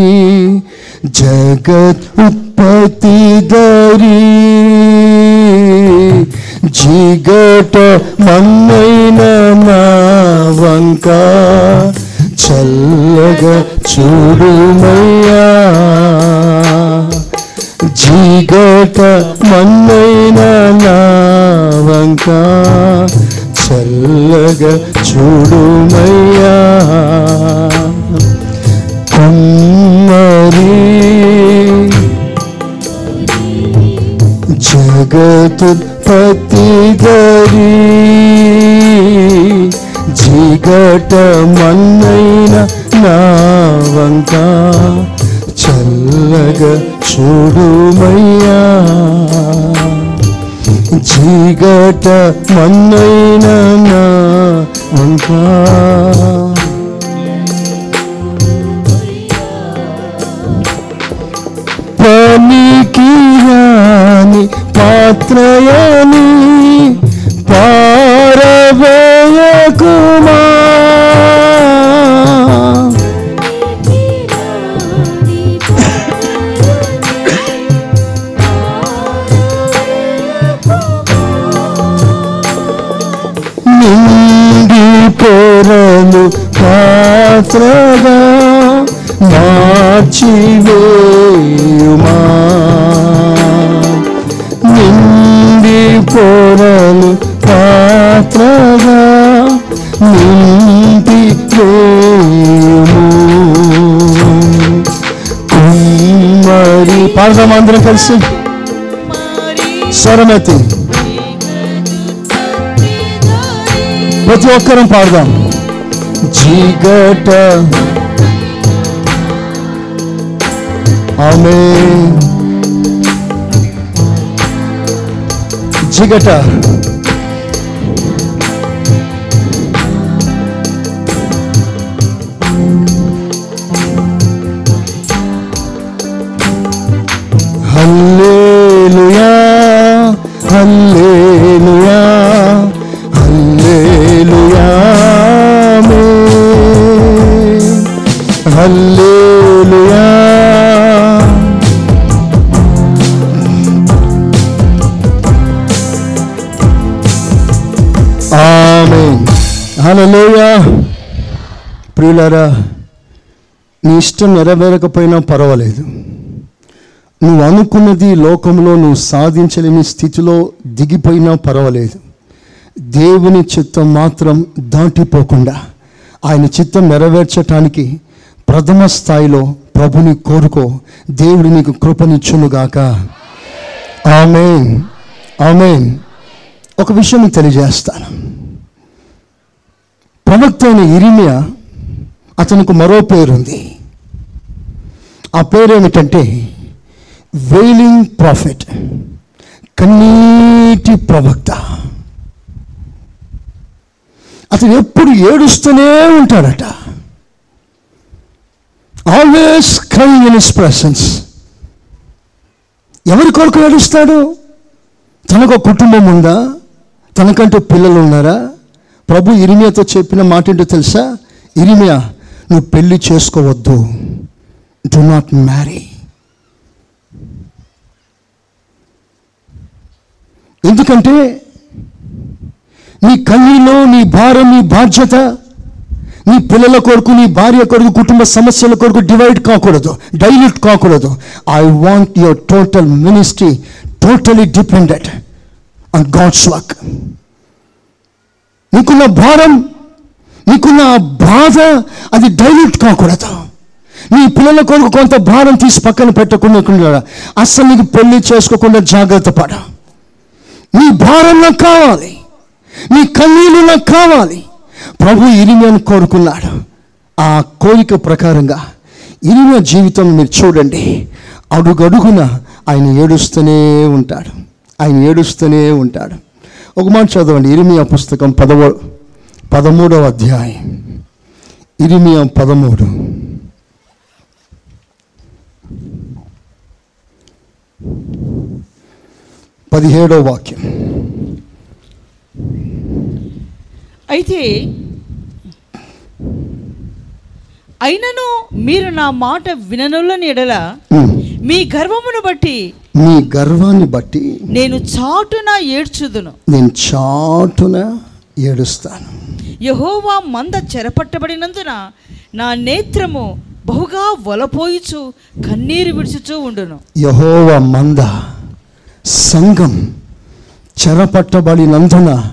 జగత్ ఉత్పత్తి దరి జిగట మన్నైన వంక. చల్లగా చూడుమయ్యా జీగట మన్నైన నా వంక. చల్లగా చూడుమయ్యా కుమ్మరి జగతుత్పత్తి గరి జిగట మన్నైన నా వంక చల్లగా చూడుమయ్యా జిగట మన్నైన నా వంక పనికి గాని పాత్రయని పారవేయకుమా నిండి పొరలు పాత్రగా మార్చివేయుమా నిండి పొరలు పాత్రగా నింటి వేయుము కుమ్మరి పాడదాం అందరం కలిసి. స్వరమెత్తి ప్రతి ఒక్కరం పాడదాం. చీకట ఆమె జిగట హల్లేలుయా హల్లేలుయా హల్లేలుయా ఆమేన్. ప్రియులారా నీ ఇష్టం నెరవేరకపోయినా పర్వాలేదు. నువ్వు అనుకున్నది లోకంలో నువ్వు సాధించలేని స్థితిలో దిగిపోయినా పర్వాలేదు. దేవుని చిత్తం మాత్రం దాటిపోకుండా ఆయన చిత్తం నెరవేర్చటానికి ప్రథమ స్థాయిలో ప్రభుని కోరుకో. దేవుడు నీకు కృపనిచ్చునుగాక. ఆమెన్. ఆమెన్. ఒక విషయం తెలియజేస్తాను. ప్రవక్త అయిన ఇరిమియా అతనికి మరో పేరుంది. ఆ పేరు ఏమిటంటే వెయిలింగ్ ప్రాఫిట్ కన్నీటి ప్రవక్త. అతను ఎప్పుడు ఏడుస్తూనే ఉంటాడట. Always crying in his presence ఎవరి కొరకు ఏడుస్తాడు? తనకు ఒక కుటుంబం ఉందా? తనకంటూ పిల్లలు ఉన్నారా? ప్రభు ఇరిమియాతో చెప్పిన మాట ఏంటో తెలుసా? ఇరిమియా నువ్వు పెళ్ళి చేసుకోవద్దు. డు నాట్ మ్యారీ ఎందుకంటే నీ కన్నీలో నీ భారం నీ బాధ్యత నీ పిల్లల కొరకు నీ భార్య కొరకు కుటుంబ సమస్యల కొరకు డివైడ్ కాకూడదు డైల్యూట్ కాకూడదు. I want your total ministry totally depended on God's work నీకున్న భారం నీకున్న బాధ అది డైల్యూట్ కాకూడదు. నీ పిల్లల కొరకు కొంత భారం తీసి పక్కన పెట్టకుండా అస్సలు నీకు పెళ్ళి చేసుకోకుండా జాగ్రత్త పడ. నీ భారం నాకు కావాలి. నీ కన్నీళ్ళు నాకు కావాలి. ప్రభు ఇరిమియాను కోరుకున్నాడు. ఆ కోరిక ప్రకారంగా ఇరిమియా జీవితం మీరు చూడండి. అడుగడుగున ఆయన ఏడుస్తూనే ఉంటాడు. ఆయన ఏడుస్తూనే ఉంటాడు. ఒక మాట చదవండి. ఇరిమియా పుస్తకం పదవ పదమూడవ అధ్యాయం. ఇరిమియా పదమూడు. పదిహేడో వాక్యం. అయితే అయినను మీరు నా మాట విననులని ఎడల. మీ గర్వమును బట్టి నీ గర్వాన్ని బట్టి నేను చాటున ఏడ్చుదును. నేను చాటున ఏడుస్తాను యహోవా మంద చెరపట్టబడినందున నా నేత్రము బహుగా వలపోయిచు కన్నీరు విడుచుచూ ఉండును. యహోవ మంద సంఘం చెరపట్టబడినందున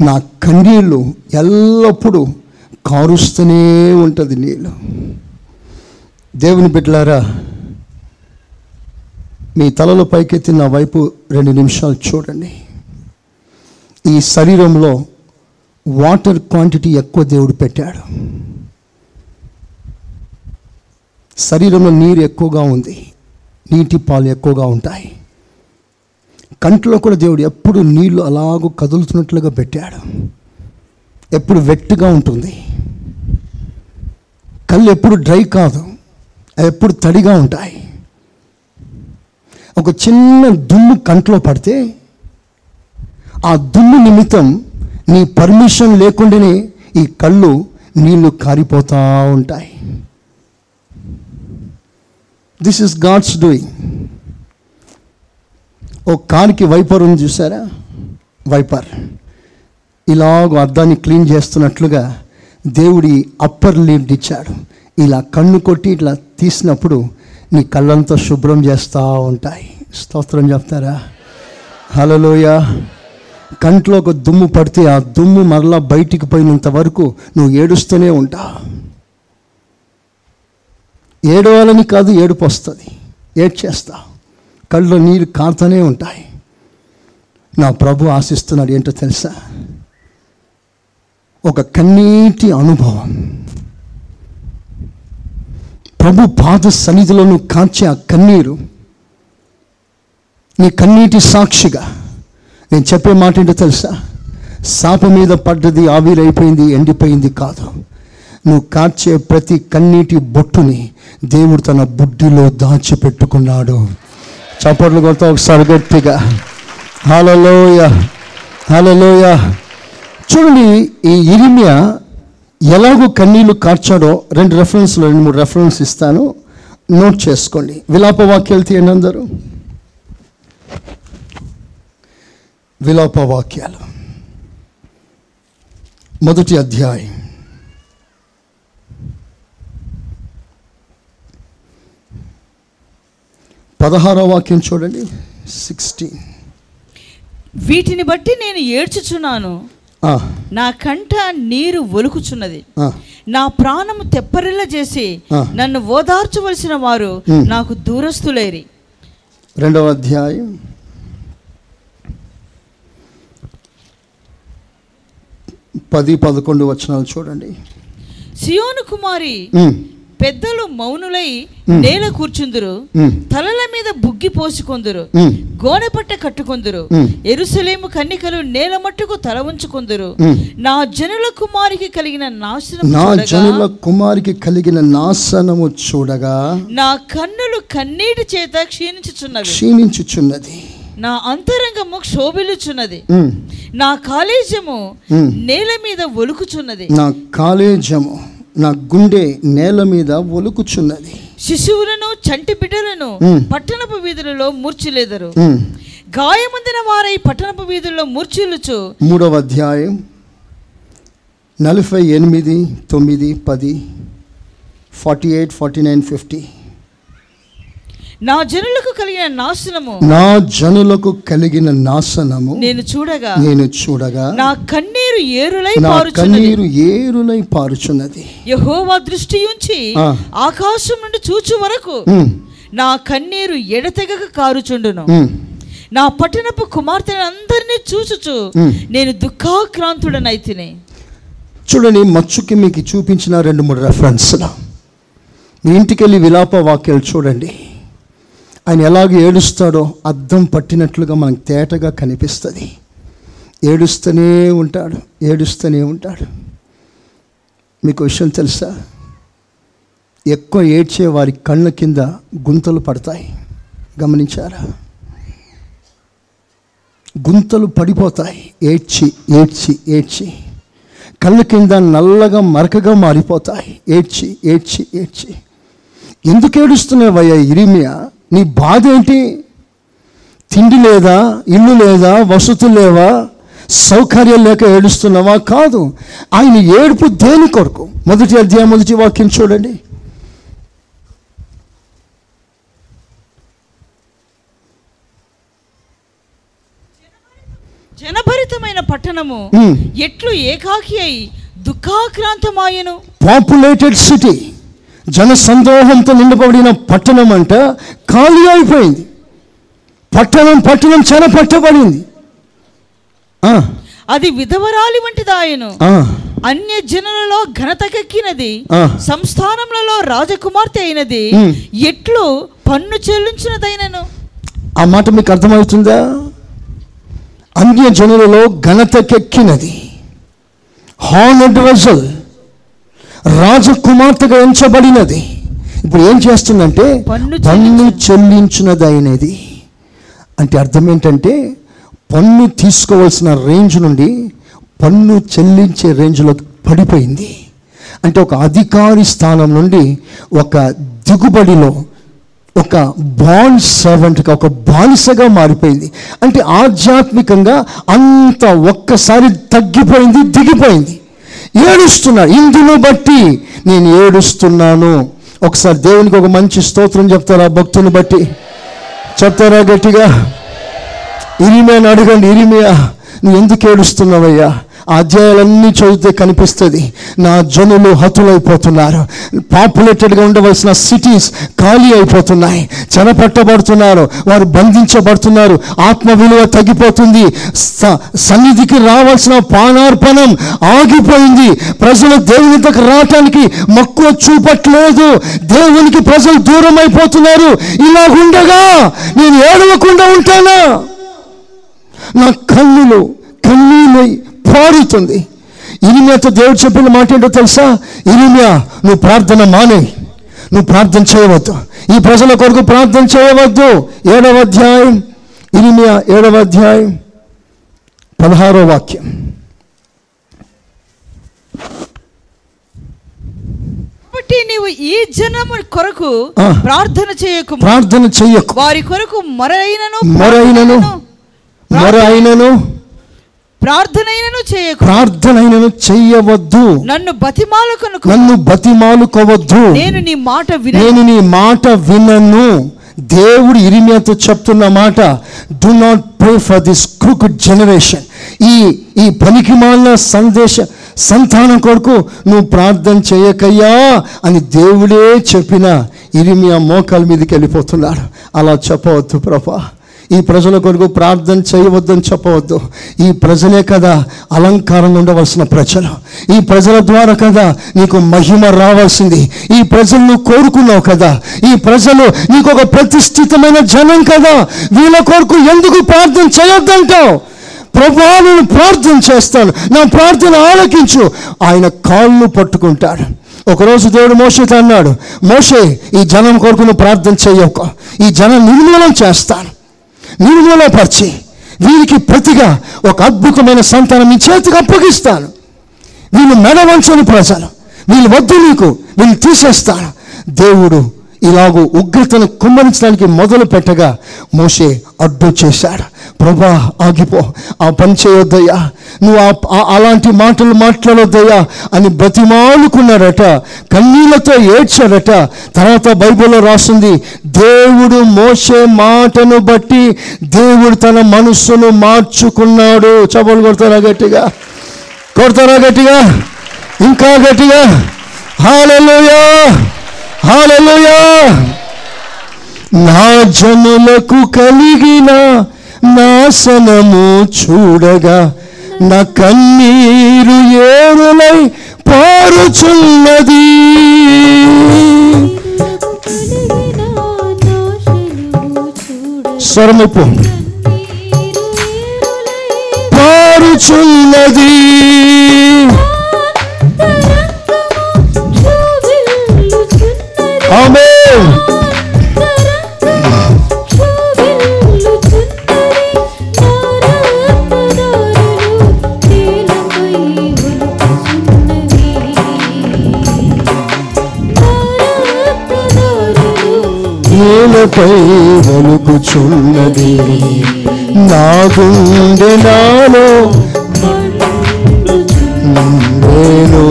నా కన్నీళ్ళు ఎల్లప్పుడూ కారుస్తూనే ఉంటుంది నీళ్ళు. దేవుని బిడ్డలారా మీ తలలో పైకెత్తి నా వైపు రెండు నిమిషాలు చూడండి. ఈ శరీరంలో వాటర్ క్వాంటిటీ ఎక్కువ దేవుడు పెట్టాడు. శరీరంలో నీరు ఎక్కువగా ఉంది. నీటి పాలు ఎక్కువగా ఉంటాయి. కంట్లో కూడా దేవుడు ఎప్పుడు నీళ్ళు అలాగూ కదులుతున్నట్లుగా పెట్టాడు. ఎప్పుడు వెట్టుగా ఉంటుంది. కళ్ళు ఎప్పుడు డ్రై కాదు. అవి ఎప్పుడు తడిగా ఉంటాయి. ఒక చిన్న దుమ్ము కంట్లో పడితే ఆ దుమ్ము నిమిత్తం నీ పర్మిషన్ లేకుండానే ఈ కళ్ళు నీళ్ళు కారిపోతూ ఉంటాయి. దిస్ ఇస్ గాడ్స్ డూయింగ్ ఓ కార్కి వైపర్ ఉంది చూసారా? వైపర్. ఇలాగ అద్దాన్ని క్లీన్ చేస్తున్నట్లుగా దేవుడి అప్పర్ లిడ్ ఇచ్చాడు. ఇలా కన్ను కొట్టి ఇట్లా తీసినప్పుడు నీ కళ్ళంతా శుభ్రం చేస్తూ ఉంటాయి. స్తోత్రం చెప్తారా? హలోయ కంట్లో ఒక దుమ్ము పడితే ఆ దుమ్ము మరలా బయటికి పోయినంత వరకు నువ్వు ఏడుస్తూనే ఉంటా. ఏడవాలని కాదు ఏడుపు వస్తుంది. ఏడ్చేస్తా. కళ్ళు నీరు కారుతూనే ఉంటాయి. నా ప్రభు ఆశిస్తున్నాడు ఏంటో తెలుసా? ఒక కన్నీటి అనుభవం. ప్రభు పాద సన్నిధిలో నువ్వు కాచే ఆ కన్నీరు. నీ కన్నీటి సాక్షిగా. నేను చెప్పే మాట ఏంటో తెలుసా? సాప మీద పడ్డది ఆవిరైపోయింది ఎండిపోయింది కాదు. నువ్వు కార్చే ప్రతి కన్నీటి బొట్టుని దేవుడు తన బుడ్డిలో దాచిపెట్టుకున్నాడు. చప్పట్లు కొడతా ఒకసారి గట్టిగా. హలలోయ హలలోయ చూడండి ఈ ఇరిమియా ఎలాగో కన్నీళ్ళు కార్చాడో రెండు రెఫరెన్స్లు రెండు మూడు రెఫరెన్స్ ఇస్తాను. నోట్ చేసుకోండి. విలాప వాక్యాలు తీయండి అందరూ. విలాప వాక్యాలు మొదటి అధ్యాయం. పదహారో వాక్యం చూడండి సిక్స్టీన్ వీటిని బట్టి నేను ఏడ్చుచున్నాను. నా కంట నీరు ఒలుకుచున్నది. నా ప్రాణము తెప్పరిల్ల చేసి. నన్ను ఓదార్చవలసిన వారు. నాకు దూరస్తులేరి రెండవ అధ్యాయం పది పదకొండు వచనాలు చూడండి. సియోను కుమారి పెద్దలు మౌనులై. నేల కూర్చుందురు తలల మీద బుగ్గి పోసుకొందురు ఉమ్, గోనెపట్ట కట్టుకొందురు. ఎరుసలేము కన్నికలు నేల మట్టుకు తల ఉంచుకొందురు. నా జనుల కుమారికి కలిగిన నాశనం నా జనుల కుమారికి కలిగిన నాశనము చూడగా నా కన్నులు కన్నీటి చేత క్షీణించుచున్నవి. క్షీణించుచున్నది. నా అంతరంగము క్షోభిల్లుచున్నది ఉమ్, నా కాలేజము. నేల మీద ఒలుకుచున్నది. నా కాలేజము నా గుండె నేల మీద ఒలుకుచున్నది. శిశువులను చంటి బిడ్డలను. పట్టణపు వీధులలో మూర్చిలేదరు. గాయమందిన వారై పట్టణపు వీధుల్లో మూర్చిల్లుచు మూడవ అధ్యాయం నలభై ఎనిమిది తొమ్మిది పది forty eight forty nine fifty. నా జనులకు కలిగిన నాశనము. నా జనులకు కలిగిన నాశనము. నేను చూడగా నేను చూడగా నా కన్నీరు ఏరులై నా కన్నీరు ఏరులై పారుచున్నది. యహోవా దృష్టి ఉంచి. ఆకాశం నుండి చూచు వరకు నా కన్నీరు ఎడతెగక కారుచుండును. నా పట్టణపు కుమార్తెను అందరినీ చూచుచు. నేను దుఃఖాక్రాంతుడనైతిని. చూడండి మచ్చుకి మీకు చూపించిన రెండు మూడు రెఫరెన్స్లు మీ ఇంటికి వెళ్ళి విలాప వాక్యాలు చూడండి. ఆయన ఎలాగ ఏడుస్తాడో అద్దం పట్టినట్లుగా మనకు తేటగా కనిపిస్తుంది. ఏడుస్తూనే ఉంటాడు ఏడుస్తూనే ఉంటాడు. మీకు విషయం తెలుసా? ఎక్కువ ఏడ్చే వారి కళ్ళ కింద గుంతలు పడతాయి. గమనించారా? గుంతలు పడిపోతాయి. ఏడ్చి ఏడ్చి ఏడ్చి. కళ్ళ కింద నల్లగా మరకగా మారిపోతాయి. ఏడ్చి ఏడ్చి ఏడ్చి. ఎందుకు ఏడుస్తున్నావయ్యా ఇరిమియా? నీ బాధ ఏంటి? తిండి లేదా ఇల్లు లేదా వసతులు లేవా? సౌకర్యం లేక ఏడుస్తున్నావా? కాదు. ఆయన ఏడుపు దేని కొరకు? మొదటి అధ్యాయం మొదటి వాక్యం చూడండి. జనభరితమైన పట్టణము. ఎట్లు ఏకాకి అయి దుఃఖాక్రాంతమాయను. పాపులేటెడ్ సిటీ జన సందోహంతో నిండబడిన పట్టణం అంట ఖాళీ అయిపోయింది. పట్టణం పట్టణం చెన పట్టబడింది. ఆ, అది విధవరాలి వంటిదాయను అన్య జనులలో ఘనతకెక్కినది. సంస్థానములలో రాజకుమార్తె అయినది. ఎట్లు పన్ను చెల్లించినదైనను. ఆ మాట మీకు అర్థమవుతుందా? అన్య జనులలో ఘనతకెక్కినది. Honoured vessel రాజకుమార్తెగా ఎంచబడినది. ఇప్పుడు ఏం చేస్తుందంటే పన్ను పన్ను చెల్లించినదైనది అంటే అర్థం ఏంటంటే పన్ను తీసుకోవాల్సిన రేంజ్ నుండి పన్ను చెల్లించే రేంజ్లో పడిపోయింది. అంటే ఒక అధికారి స్థానం నుండి ఒక దిగుబడిలో ఒక బాండ్ సర్వెంట్గా ఒక బానిసగా మారిపోయింది. అంటే ఆధ్యాత్మికంగా అంత ఒక్కసారి తగ్గిపోయింది దిగిపోయింది. ఏడుస్తున్నాడు ఇందును బట్టి నేను ఏడుస్తున్నాను. ఒకసారి దేవునికి ఒక మంచి స్తోత్రం చెప్తారా భక్తుని బట్టి? చెప్తారా గట్టిగా? ఇరిమేని అడగండి ఇరిమియా నువ్వు ఎందుకు ఏడుస్తున్నావయ్యా? అధ్యాయాలన్నీ చదివితే కనిపిస్తుంది. నా జనులు హతులైపోతున్నారు. పాపులేటెడ్గా ఉండవలసిన సిటీస్ ఖాళీ అయిపోతున్నాయి. చెరపట్టబడుతున్నారు వారు బంధించబడుతున్నారు. ఆత్మ విలువ తగ్గిపోతుంది. స- సన్నిధికి రావాల్సిన పానార్పణం ఆగిపోయింది. ప్రజలు దేవుని దగ్గర రావటానికి మక్కువ చూపట్లేదు. దేవునికి ప్రజలు దూరం అయిపోతున్నారు ఇలా ఉండగా నేను ఏడవకుండా ఉంటానా? నా కన్నులు కన్నీలై పారుతుంది ఇరిమియాతో దేవుడు చెప్పిన మాట ఏంటో తెలుసా? ఇరిమియా నువ్వు ప్రార్థన మానే. నువ్వు ప్రార్థన చేయవద్దు. ఈ ప్రజల కొరకు ప్రార్థన చేయవద్దు. ఏడవ అధ్యాయం. ఇరిమియా ఏడవ అధ్యాయం. పదహారో వాక్యం. కాబట్టి నీవు ఈ జనము కొరకు. ప్రార్థన చేయకు. ప్రార్థన చెయ్యకు వారి కొరకు మొరైనను మొరైనను మొర అయినను ప్రార్థనైనను చేయకు. ప్రార్థనైనను చెయ్యవద్దు. నన్ను బతిమాలకొనుకు. నన్ను బతిమాలుకోవద్దు. నేను నీ మాట విన నేను నీ మాట వినను. దేవుడు ఇరిమియాతో చెప్తున్న మాట do not pray for this crook generation ఈ ఈ పనికిమాలిన సందేశ సంతానం కొరకు నువ్వు ప్రార్థన చేయకయ్యా అని దేవుడే చెప్పిన ఇరిమియా మోకాల మీదకి వెళ్ళిపోతున్నాడు. అలా చెప్పవద్దు ప్రభా. ఈ ప్రజల కొరకు ప్రార్థన చేయవద్దని చెప్పవద్దు. ఈ ప్రజలే కదా అలంకారంగా ఉండవలసిన ప్రజలు. ఈ ప్రజల ద్వారా కదా నీకు మహిమ రావాల్సింది. ఈ ప్రజలు నువ్వు కోరుకున్నావు కదా. ఈ ప్రజలు నీకు ఒక ప్రతిష్ఠితమైన జనం కదా. వీళ్ళ కొరకు ఎందుకు ప్రార్థన చేయొద్దంటావు? ప్రభా నేను ప్రార్థన చేస్తాను. నా ప్రార్థన ఆలకించు. ఆయన కాళ్ళు పట్టుకుంటాడు. ఒకరోజు దేవుడు మోషతో అన్నాడు మోషే ఈ జనం కొరకు నువ్వు ప్రార్థన చేయక. ఈ జనం నిర్మూలన చేస్తాను. నిర్మూలపరిచి వీరికి ప్రతిగా ఒక అద్భుతమైన సంతానం నీ చేతికి అప్పగిస్తాను. వీళ్ళు మెడవంచని ప్రజలు వీళ్ళు వద్దు నీకు వీళ్ళు తీసేస్తాను. దేవుడు ఇలాగూ ఉగ్రతను కుమ్మరించడానికి మొదలు పెట్టగా మోషే అడ్డు చేశాడు. ప్రభా ఆగిపో. ఆ పని చేయొద్దయ్యా. నువ్వు ఆ- అలాంటి మాటలు మాట్లాడొద్దయ్యా అని బ్రతిమాలుకున్నాడట కన్నీళ్ళతో ఏడ్చాడట తర్వాత బైబిల్లో రాస్తుంది దేవుడు మోసే మాటను బట్టి దేవుడు తన మనస్సును మార్చుకున్నాడు. చపలు కొడతారా గట్టిగా? కొడతారా గట్టిగా? ఇంకా గట్టిగా? హాలలోయా హాలెలుయా నా జనులకు కలిగిన నాశనము చూడగా నా కన్నీరు ఏరులై పారుచున్నది. స్వరమిప్పు పారుచున్నది నేలపై వణుకుచున్నది నా గుండె నాలో నేను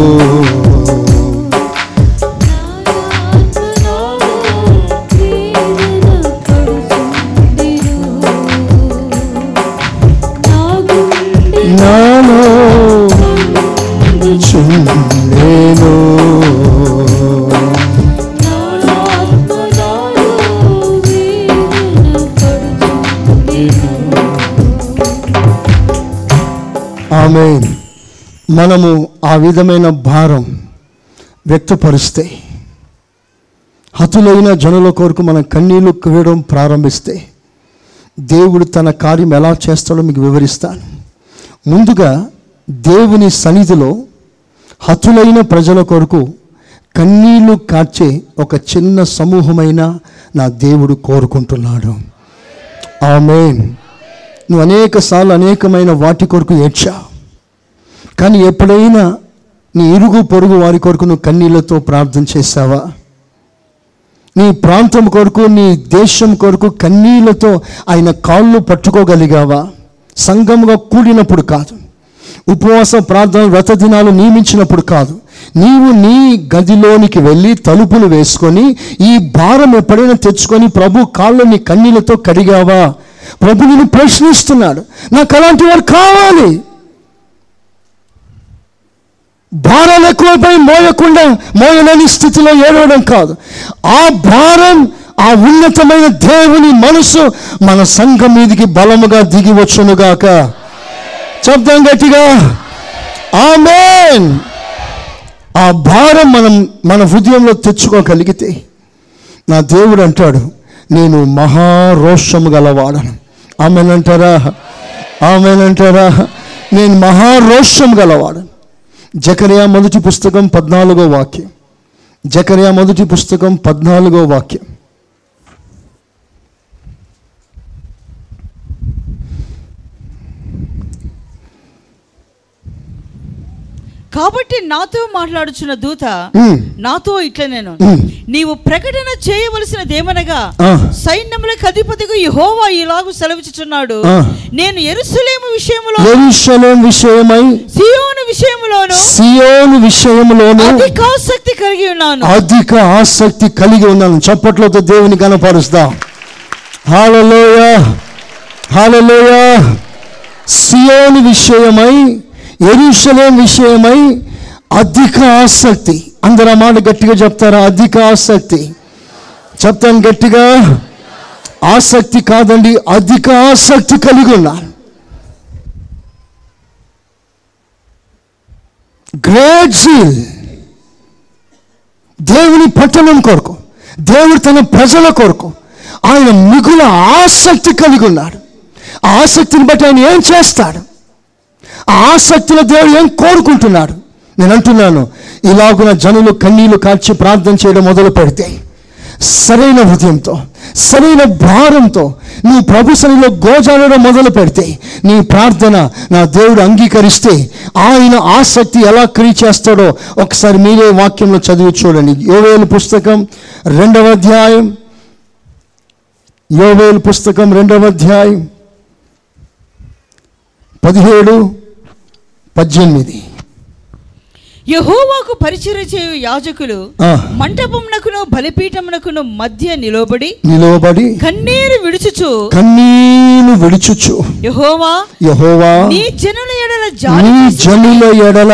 మనము ఆ విధమైన భారం వ్యక్తపరిస్తే హతులైన జనుల కొరకు మన కన్నీళ్ళు వేయడం ప్రారంభిస్తే దేవుడు తన కార్యం ఎలా చేస్తాడో మీకు వివరిస్తాను. ముందుగా దేవుని సన్నిధిలో హతులైన ప్రజల కొరకు కన్నీళ్ళు కాచే ఒక చిన్న సమూహమైన నా దేవుడు కోరుకుంటున్నాడు. ఆమె నువ్వు అనేక సార్లు అనేకమైన వాటి కొరకు ఏడ్చా కానీ ఎప్పుడైనా నీ ఇరుగు పొరుగు వారి కొరకు నువ్వు కన్నీళ్ళతో ప్రార్థన చేశావా? నీ ప్రాంతం కొరకు నీ దేశం కొరకు కన్నీళ్ళతో ఆయన కాళ్ళు పట్టుకోగలిగావా? సంఘంగా కూడినప్పుడు కాదు. ఉపవాస ప్రార్థన వ్రత దినాలు నియమించినప్పుడు కాదు. నీవు నీ గదిలోనికి వెళ్ళి తలుపులు వేసుకొని ఈ భారం ఎప్పుడైనా తెచ్చుకొని ప్రభు కాళ్ళు నీ కన్నీళ్ళతో కడిగావా? ప్రభు నిన్ను ప్రశ్నిస్తున్నాడు. నాకు అలాంటి వారు కావాలి. భారాలు ఎక్కువైపోయి మోయకుండా మోయలేని స్థితిలో ఏడవడం కాదు. ఆ భారం ఆ ఉన్నతమైన దేవుని మనసు మన సంఘం మీదికి బలముగా దిగి వచ్చునుగాక చెప్దాం గట్టిగా. ఆమెన్. ఆ భారం మనం మన హృదయంలో తెచ్చుకోగలిగితే నా దేవుడు అంటాడు నేను మహారోషము గలవాడను. ఆమెనంటారా ఆమెనంటారా నేను మహారోషం గలవాడను. జకరియా మొదటి పుస్తకం పద్నాలుగో వాక్యం. జకరియా మొదటి పుస్తకం పద్నాలుగో వాక్యం. కాబట్టి నాతో మాట్లాడుచున్న దూత నాతో ఇట్లా నేను. నీవు ప్రకటన చేయవలసినదేమనగా ఆ. సైన్యములకు అధిపతిగా యెహోవా ఇలాగు సెలవిచ్చుచున్నాడు. నేను ఎరుసలేము విషయములో యెరూషలేం విషయమై సియోను విషయములోను సియోను విషయంలోను అధిక ఆసక్తి కలిగి ఉన్నాను. అధిక ఆసక్తి కలిగి ఉన్నాను. చప్పట్లతో దేవుని కనపరుస్తాం హాలలోయ హాలలోయ సియోను విషయమై ఎరుషలేం విషయమై అధిక ఆసక్తి. అందరు ఆ మాట గట్టిగా చెప్తారా? అధిక ఆసక్తి. చెప్తాను గట్టిగా. ఆసక్తి కాదండి అధిక ఆసక్తి కలిగి ఉన్నాను గ్రేట్ జీల్ దేవుని పట్టణం కొరకు దేవుడు తన ప్రజల కొరకు ఆయన మిగుల ఆసక్తి కలిగి ఉన్నాడు. ఆ ఆసక్తిని బట్టి ఆయన ఏం చేస్తాడు? ఆ ఆసక్తిలో దేవుడు ఏం కోరుకుంటున్నాడు? నేను అంటున్నాను ఇలాగున జనులు కన్నీళ్ళు కాచి ప్రార్థన చేయడం మొదలు పెడితే సరైన హృదయంతో సరైన భారంతో నీ ప్రభు గోజాలడం గోజాడడం మొదలు పెడితే నీ ప్రార్థన నా దేవుడు అంగీకరిస్తే ఆయన ఆసక్తి ఎలా క్రియ చేస్తాడో ఒకసారి మీరే వాక్యంలో చదివి చూడండి. యోవేలు పుస్తకం రెండవ అధ్యాయం. యోవేలు పుస్తకం రెండవ అధ్యాయం. పదిహేడు పద్దెనిమిది. యెహోవాకు పరిచర్య చేయు యాజకులు. మంటపమునకును బలిపీఠమునకును మధ్య నిలబడి నిలవబడి కన్నీరు విడుచుచు. కన్నీలు విడుచుచు. యెహోవా యహోవా నీ జనుల ఎడల జాలి నీ జనుల ఎడల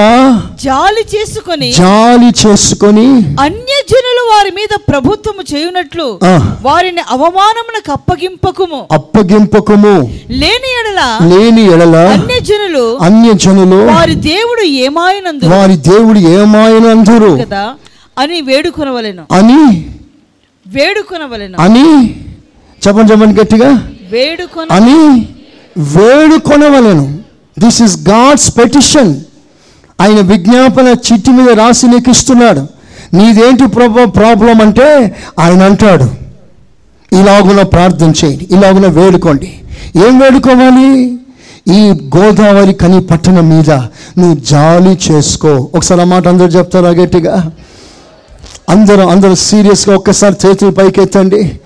జాలి చేసుకొని జాలి చేసుకొని అన్య జనులు వారి మీద ప్రభుత్వము చేయునట్లు. వారిని అవమానమునకు అప్పగింపకుము. అప్పగింపకము. లేని ఎడల లేని ఎడల అన్య జనులు అన్య జనులు వారి దేవుడు ఏమాయనందు వారి దేవుడు ఏమాయనందురు కదా? అని వేడుకొనవలెను. అని? వేడుకొనవలెను. అని? చెప్పండి చెప్పండి గట్టిగా. వేడుకొన అని? వేడుకొనవలెను. దిస్ ఇస్ గాడ్స్ పెటిషన్ ఆయన విజ్ఞాపన చిట్టి మీద రాసి నీకు ఇస్తున్నాడు నీదేంటి ప్రభ ప్రాబ్లం అంటే ఆయన అంటాడు. ఇలాగున ప్రార్థన చేయండి ఇలాగున వేడుకోండి. ఏం వేడుకోవాలి? ఈ గోదావరి కని పట్టణం మీద నువ్వు జాలి చేసుకో. ఒకసారి ఆ మాట అందరూ చెప్తారా గట్టిగా? అందరూ అందరూ సీరియస్గా ఒక్కసారి చేతులు పైకెత్తండి.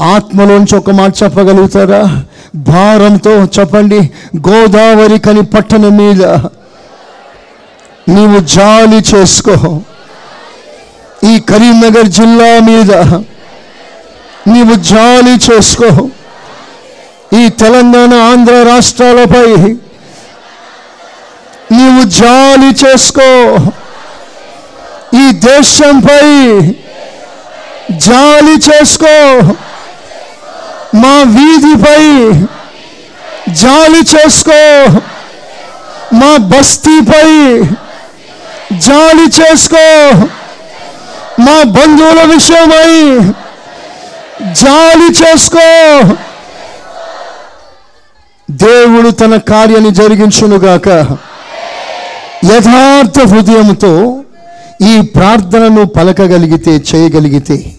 ఆత్మలోంచి ఒక మాట చెప్పగలుగుతారా? భారంతో చెప్పండి గోదావరి కని పట్టణం మీద నీవు జాలి చేసుకో. ఈ కరీంనగర్ జిల్లా మీద నీవు జాలి చేసుకో. ఈ తెలంగాణ ఆంధ్ర రాష్ట్రాలపై నీవు జాలి చేసుకో. ఈ దేశంపై జాలి చేసుకో. మా వీధిపై జాలి చేసుకో. మా బస్తీపై జాలి చేసుకో. మా బంధువుల విషయమై జాలి చేసుకో. దేవుడు తన కార్యాన్ని జరిగించునుగాక యథార్థ హృదయంతో ఈ ప్రార్థనను పలకగలిగితే చేయగలిగితే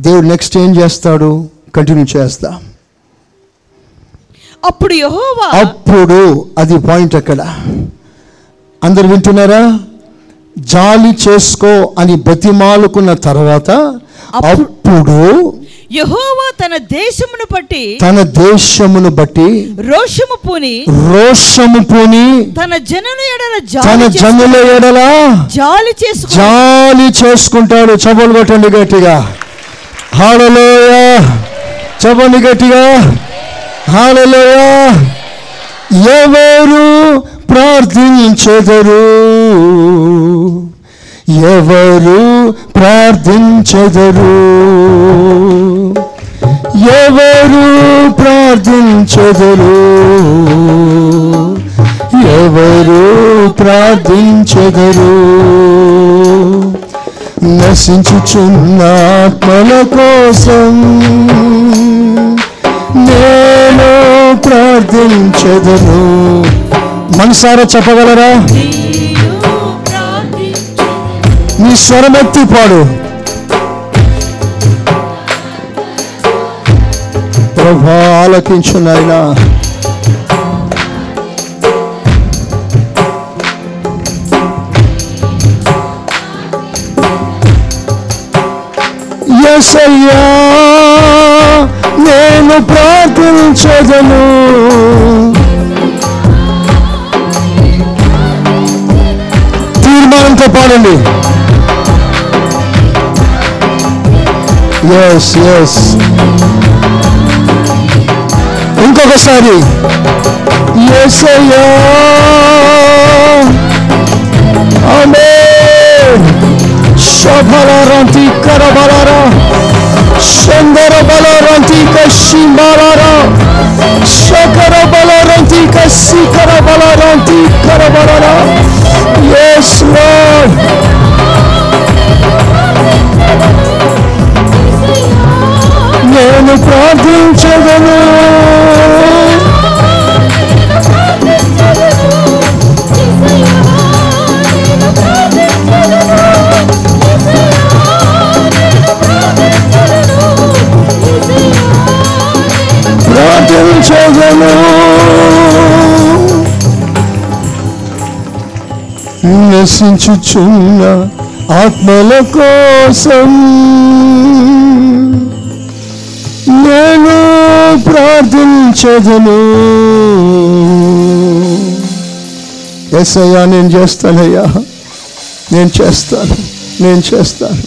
దేవుడు నెక్స్ట్ ఏం చేస్తాడు? కంటిన్యూ చేస్తా. అప్పుడు యెహోవా అప్పుడు అది పాయింట్ అక్కడ. అందరు వింటున్నారా? జాలి చేసుకో అని బతిమాలుకున్న తర్వాత అప్పుడు- అప్పుడు యెహోవా తన దేశమును బట్టి తన దేశమును బట్టి రోషము పూని రోషము పూని తన జనుల ఎడల తన జనుల ఎడల జాలి చేసుకు జాలి చేసుకుంటాడు. చబలు కొట్టండి గట్టిగా. హాలలోయ. చబలి గట్టిగా. హాలలోయ. ఎవరు ప్రార్థించెదరు? ఎవరు ప్రార్థించెదరు? ఎవరు ప్రార్థించెదరు? ఎవరు ప్రార్థించెదరు? నశించుచున్న ఆత్మల కోసం నేను ప్రార్థించదను మనసారా చెప్పగలరా? నీ స్వరమెత్తి పాడు. ప్రభా ఆలకించు నాయనా. ఎసయ్యా నేను ప్రార్థించదను. తీర్మానంతో పాడండి. ఎస్ ఎస్ ఇంకొకసారి. ఎసయ్యా ఆమేన్. శబలరంతి కరబలర. సుందర బలరంతి కశింబలర శకర బలరంతి కశికర బలరంతి కరబలర. ఎస్ లార్డ్ నేను ప్రార్థించగను ప్రార్థించగను నశించుచున్న ఆత్మల కోసం నేను ప్రార్థించదను. ఎస్ అయ్యా నేను చేస్తానయ్యా. నేను చేస్తాను నేను చేస్తాను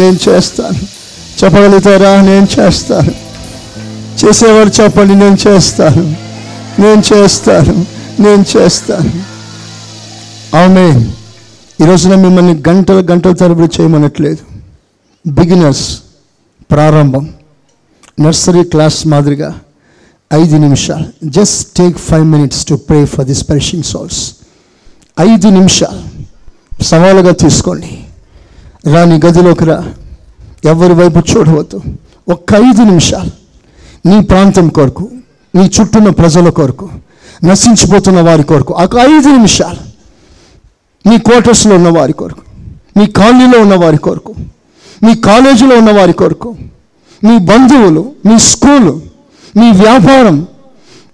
నేను చేస్తాను. చెప్పగలుగుతారా? నేను చేస్తాను. చేసేవారు చెప్పండి నేను చేస్తాను. నేను చేస్తాను నేను చేస్తాను. ఆమె ఈరోజున మిమ్మల్ని గంటల గంటల తరబడి చేయమనట్లేదు. బిగినర్స్ ప్రారంభం. నర్సరీ క్లాస్ మాదిరిగా ఐదు నిమిషాలు. Just take five minutes to pray for this perishing souls ఐదు నిమిషాలు. సవాలుగా తీసుకోండి. రాని గదిలోకి రా. ఎవరి వైపు చూడవద్దు. ఒక్క ఐదు నిమిషాలు. నీ ప్రాంతం కొరకు నీ చుట్టూన్న ప్రజల కొరకు నశించిపోతున్న వారి కొరకు. ఒక ఐదు నిమిషాలు. నీ క్వార్టర్స్లో ఉన్న వారి కొరకు నీ కాలనీలో ఉన్న వారి కొరకు నీ కాలేజీలో ఉన్న వారి కొరకు మీ బంధువులు మీ స్కూలు మీ వ్యాపారం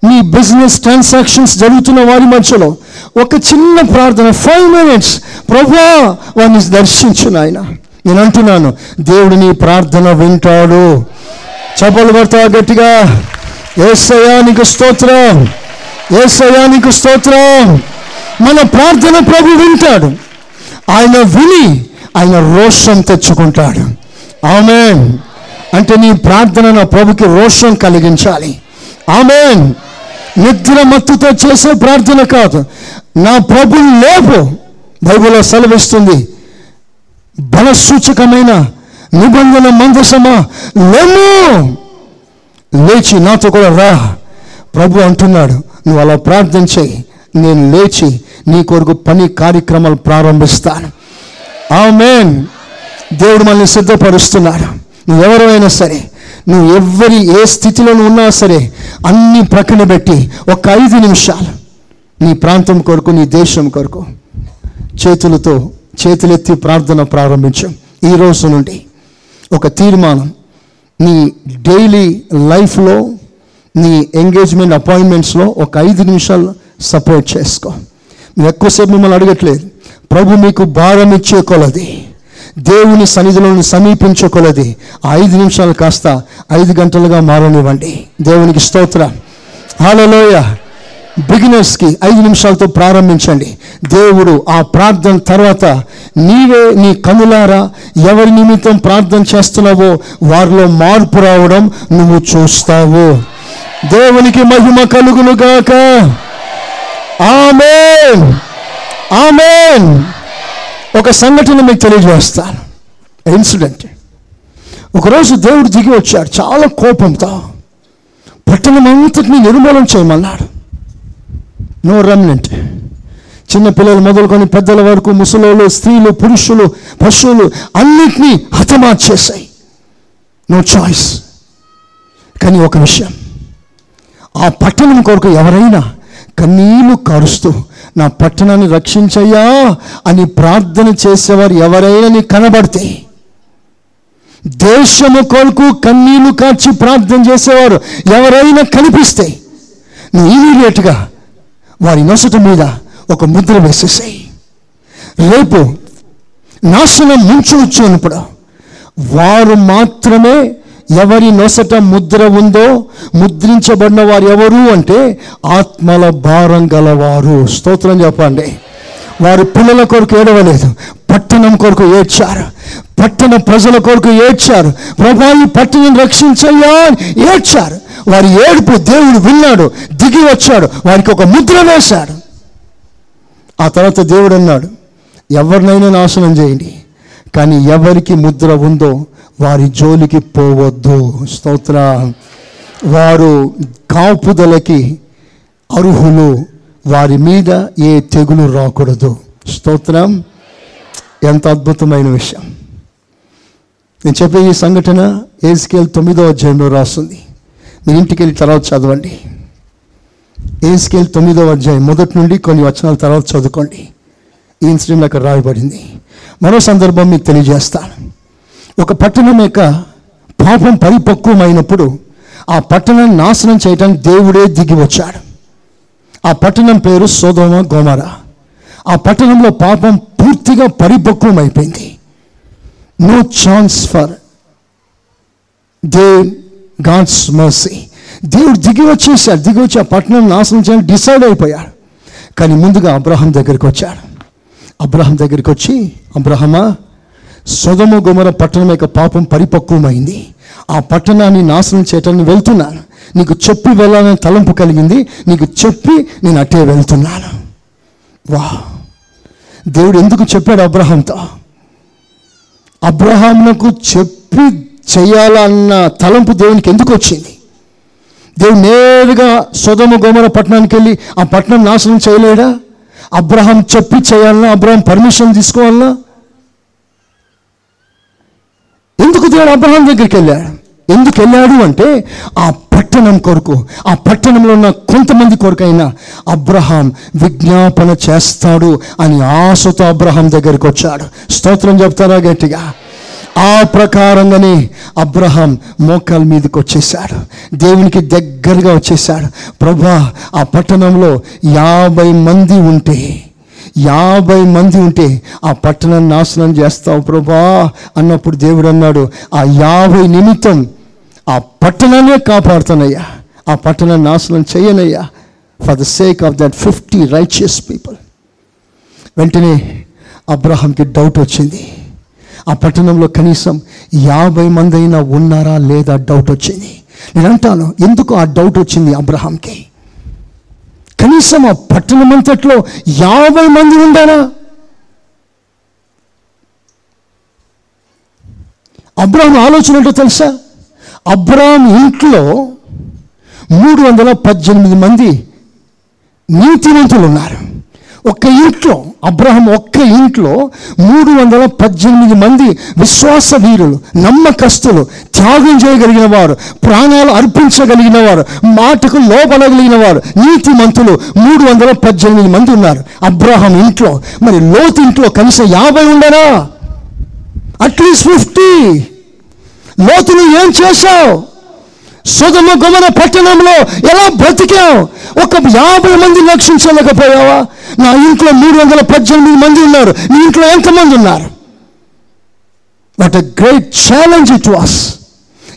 మీ బిజినెస్ ట్రాన్సాక్షన్స్ జరుగుతున్న వారి మధ్యలో ఒక చిన్న ప్రార్థన ఫైవ్ మినిట్స్. ప్రభా వారిని దర్శించు నాయన. నేను అంటున్నాను దేవుడు నీ ప్రార్థన వింటాడు. చపలు పడతావా గట్టిగా. ఏసయ్యా నీకు స్తోత్రం. ఏసయ్యా నీకు స్తోత్రం. మన ప్రార్థన ప్రభు వింటాడు. ఆయన విని ఆయన రోషం తెచ్చుకుంటాడు. ఆమె అంటే నీ ప్రార్థన నా ప్రభుకి రోషం కలిగించాలి. ఆమెన్. నిద్ర మత్తుతో చేసే ప్రార్థన కాదు. నా ప్రభు లేపు. బైబిల్లో సెలవిస్తుంది. బలసూచకమైన నిబంధన మందసమా? లేము. లేచి నాతో కూడా రా. ప్రభు అంటున్నాడు నువ్వు అలా ప్రార్థన చేయి. నేను లేచి నీ కొరకు పని కార్యక్రమాలు ప్రారంభిస్తాను. ఆమెన్. దేవుడు మనల్ని సిద్ధపరుస్తున్నాడు. ఎవరైనా సరే నువ్వు ఎవరి ఏ స్థితిలో ఉన్నా సరే అన్ని ప్రక్కన పెట్టి ఒక ఐదు నిమిషాలు నీ ప్రాంతం కొరకు నీ దేశం కొరకు చేతులతో చేతులెత్తి ప్రార్థన ప్రారంభించాం. ఈ రోజు నుండి ఒక తీర్మానం. నీ డైలీ లైఫ్లో నీ ఎంగేజ్మెంట్ అపాయింట్మెంట్స్లో ఒక ఐదు నిమిషాలు సపోర్ట్ చేసుకో. ఎక్కువసేపు మిమ్మల్ని అడగట్లేదు. ప్రభు మీకు భారం ఇచ్చే కొలది. దేవుని సన్నిధులను సమీపించుకొలది. ఆ ఐదు నిమిషాలు కాస్త ఐదు గంటలుగా మారనివ్వండి. దేవునికి స్తోత్ర. హాలలోయ బిగినర్స్కి ఐదు నిమిషాలతో ప్రారంభించండి. దేవుడు ఆ ప్రార్థన తర్వాత నీవే నీ కనులారా ఎవరి నిమిత్తం ప్రార్థన చేస్తున్నావో వారిలో మార్పు రావడం నువ్వు చూస్తావు. దేవునికి మహిమ కలుగును గాక ఆమెన్ ఆమెన్ ఒక సంఘటన మీకు తెలియజేస్తాను. ఇన్సిడెంట్ ఒకరోజు దేవుడు దిగి వచ్చాడు. చాలా కోపంతో పట్టణం అంతటిని నిర్మూలన చేయమన్నాడు. నో రెమినెంట్ చిన్న పిల్లలు మొదలుకొని పెద్దల వరకు ముసలోళ్ళు స్త్రీలు పురుషులు పశువులు అన్నిటినీ హతమార్చేశాయి. నో చాయిస్ కానీ ఒక విషయం ఆ పట్టణం కొరకు ఎవరైనా కన్నీళ్ళు కారుస్తూ నా పట్టణాన్ని రక్షించయ్యా అని ప్రార్థన చేసేవారు ఎవరైనా నీకు కనబడితే. దేశము కొరకు కన్నీళ్ళు కాచి ప్రార్థన చేసేవారు ఎవరైనా కనిపిస్తే నువ్వు ఇమీడియట్గా వారి నొసట మీద ఒక ముద్ర వేసేసాయి. రేపు నాశనం ముంచు వచ్చినప్పుడు వారు మాత్రమే ఎవరి నొసట ముద్ర ఉందో ముద్రించబడిన వారు ఎవరు అంటే ఆత్మల భారం గలవారు. స్తోత్రం చెప్పండి. వారు పిల్లల కొరకు ఏడవలేదు. పట్టణం కొరకు ఏడ్చారు. పట్టణ ప్రజల కొరకు ఏడ్చారు. ప్రభా ఈ పట్టణం రక్షించయ్యా అని ఏడ్చారు. వారి ఏడుపు దేవుడు విన్నాడు. దిగి వచ్చాడు. వారికి ఒక ముద్ర వేశాడు. ఆ తర్వాత దేవుడు అన్నాడు ఎవరినైనా నాశనం చేయండి. కానీ ఎవరికి ముద్ర ఉందో వారి జోలికి పోవద్దు. స్తోత్ర వారు కాపుదలకి అర్హులు. వారి మీద ఏ తెగులు రాకూడదు. స్తోత్రం. ఎంత అద్భుతమైన విషయం. నేను చెప్పే ఈ సంఘటన ఏస్కేల్ తొమ్మిదో అధ్యాయంలో రాస్తుంది. మీరు ఇంటికి వెళ్ళి తర్వాత చదవండి. ఏస్కేల్ తొమ్మిదో అధ్యాయం మొదటి నుండి కొన్ని వచనాల తర్వాత చదువుకోండి. ఈ ఇన్సిడెంట్ అక్కడ రాయబడింది. మరో సందర్భం మీకు తెలియజేస్తాను. ఒక పట్టణం యొక్క పాపం పరిపక్వమైనప్పుడు ఆ పట్టణాన్ని నాశనం చేయడానికి దేవుడే దిగి వచ్చాడు. ఆ పట్టణం పేరు సోదోమ గోమర. ఆ పట్టణంలో పాపం పూర్తిగా పరిపక్వం అయిపోయింది no chance for the God's mercy దేవుడు దిగి వచ్చేసాడు. దిగి వచ్చి ఆ పట్టణం నాశనం చేయాలని డిసైడ్ అయిపోయాడు. కానీ ముందుగా అబ్రహం దగ్గరికి వచ్చాడు. అబ్రహం దగ్గరికి వచ్చి అబ్రహమా సుధమ గుమర పట్టణం యొక్క పాపం పరిపక్వమైంది. ఆ పట్టణాన్ని నాశనం చేయటానికి వెళ్తున్నాను. నీకు చెప్పి వెళ్ళాలని తలంపు కలిగింది. నీకు చెప్పి నేను అట్టే వెళ్తున్నాను. వా దేవుడు ఎందుకు చెప్పాడు అబ్రహాంతో? అబ్రహాంకు చెప్పి చేయాలన్న తలంపు దేవునికి ఎందుకు వచ్చింది? దేవుడు నేరుగా సుధమ గోమర పట్టణానికి వెళ్ళి ఆ పట్టణం నాశనం చేయలేడా? అబ్రహాం చెప్పి చేయాలన్నా అబ్రహాం పర్మిషన్ తీసుకోవాలన్నా ఎందుకు దేవుడు అబ్రహాం దగ్గరికి వెళ్ళాడు? ఎందుకు వెళ్ళాడు అంటే ఆ పట్టణం కొరకు ఆ పట్టణంలో ఉన్న కొంతమంది కొరకైనా అబ్రహాం విజ్ఞాపన చేస్తాడు అని ఆశతో అబ్రహాం దగ్గరికి వచ్చాడు. స్తోత్రం చెప్తారా గట్టిగా? ఆ ప్రకారంగానే అబ్రహాం మోకాల మీదకి వచ్చేసాడు దేవునికి దగ్గరగా వచ్చేసాడు ప్రభా ఆ పట్టణంలో యాభై మంది ఉంటే యాభై మంది ఉంటే ఆ పట్టణాన్ని నాశనం చేస్తావు ప్రభా అన్నప్పుడు దేవుడు అన్నాడు ఆ యాభై నిమిత్తం ఆ పట్టణాన్నే కాపాడుతానయ్యా. ఆ పట్టణాన్ని నాశనం చేయనయ్యా. For the sake of that fifty righteous people వెంటనే అబ్రహాంకి డౌట్ వచ్చింది. ఆ పట్టణంలో కనీసం యాభై మంది అయినా ఉన్నారా లేదా డౌట్ వచ్చింది. నేను అంటాను ఎందుకు ఆ డౌట్ వచ్చింది అబ్రహాంకి? కనీసం ఆ పట్టణం అంతట్లో యాభై మంది ఉండారా అబ్రాహం ఆలోచన ఏంటో తెలుసా? అబ్రాహం ఇంట్లో మూడు వందల పద్దెనిమిది మంది నీతివంతులు ఉన్నారు. ఒక్క ఇంట్లో అబ్రహం ఒక్క ఇంట్లో మూడు వందల పద్దెనిమిది మంది విశ్వాస వీరులు నమ్మకస్తులు త్యాగం చేయగలిగిన వారు ప్రాణాలు అర్పించగలిగిన వారు మాటకు లోపలగలిగిన వారు నీతిమంతులు మూడు వందల పద్దెనిమిది మంది ఉన్నారు. అబ్రహం ఇంట్లో మరి లోతు ఇంట్లో కనీసం యాభై ఉండరా? At least fifty. లోతులు ఏం చేశావు? సుధమ గుమన పట్టణంలో ఎలా బ్రతికావు ఒక యాభై మంది రక్షించలేకపోయావా నా ఇంట్లో మూడు వందల పద్దెనిమిది మంది ఉన్నారు. నీ ఇంట్లో ఎంతమంది ఉన్నారు? But a great challenge it was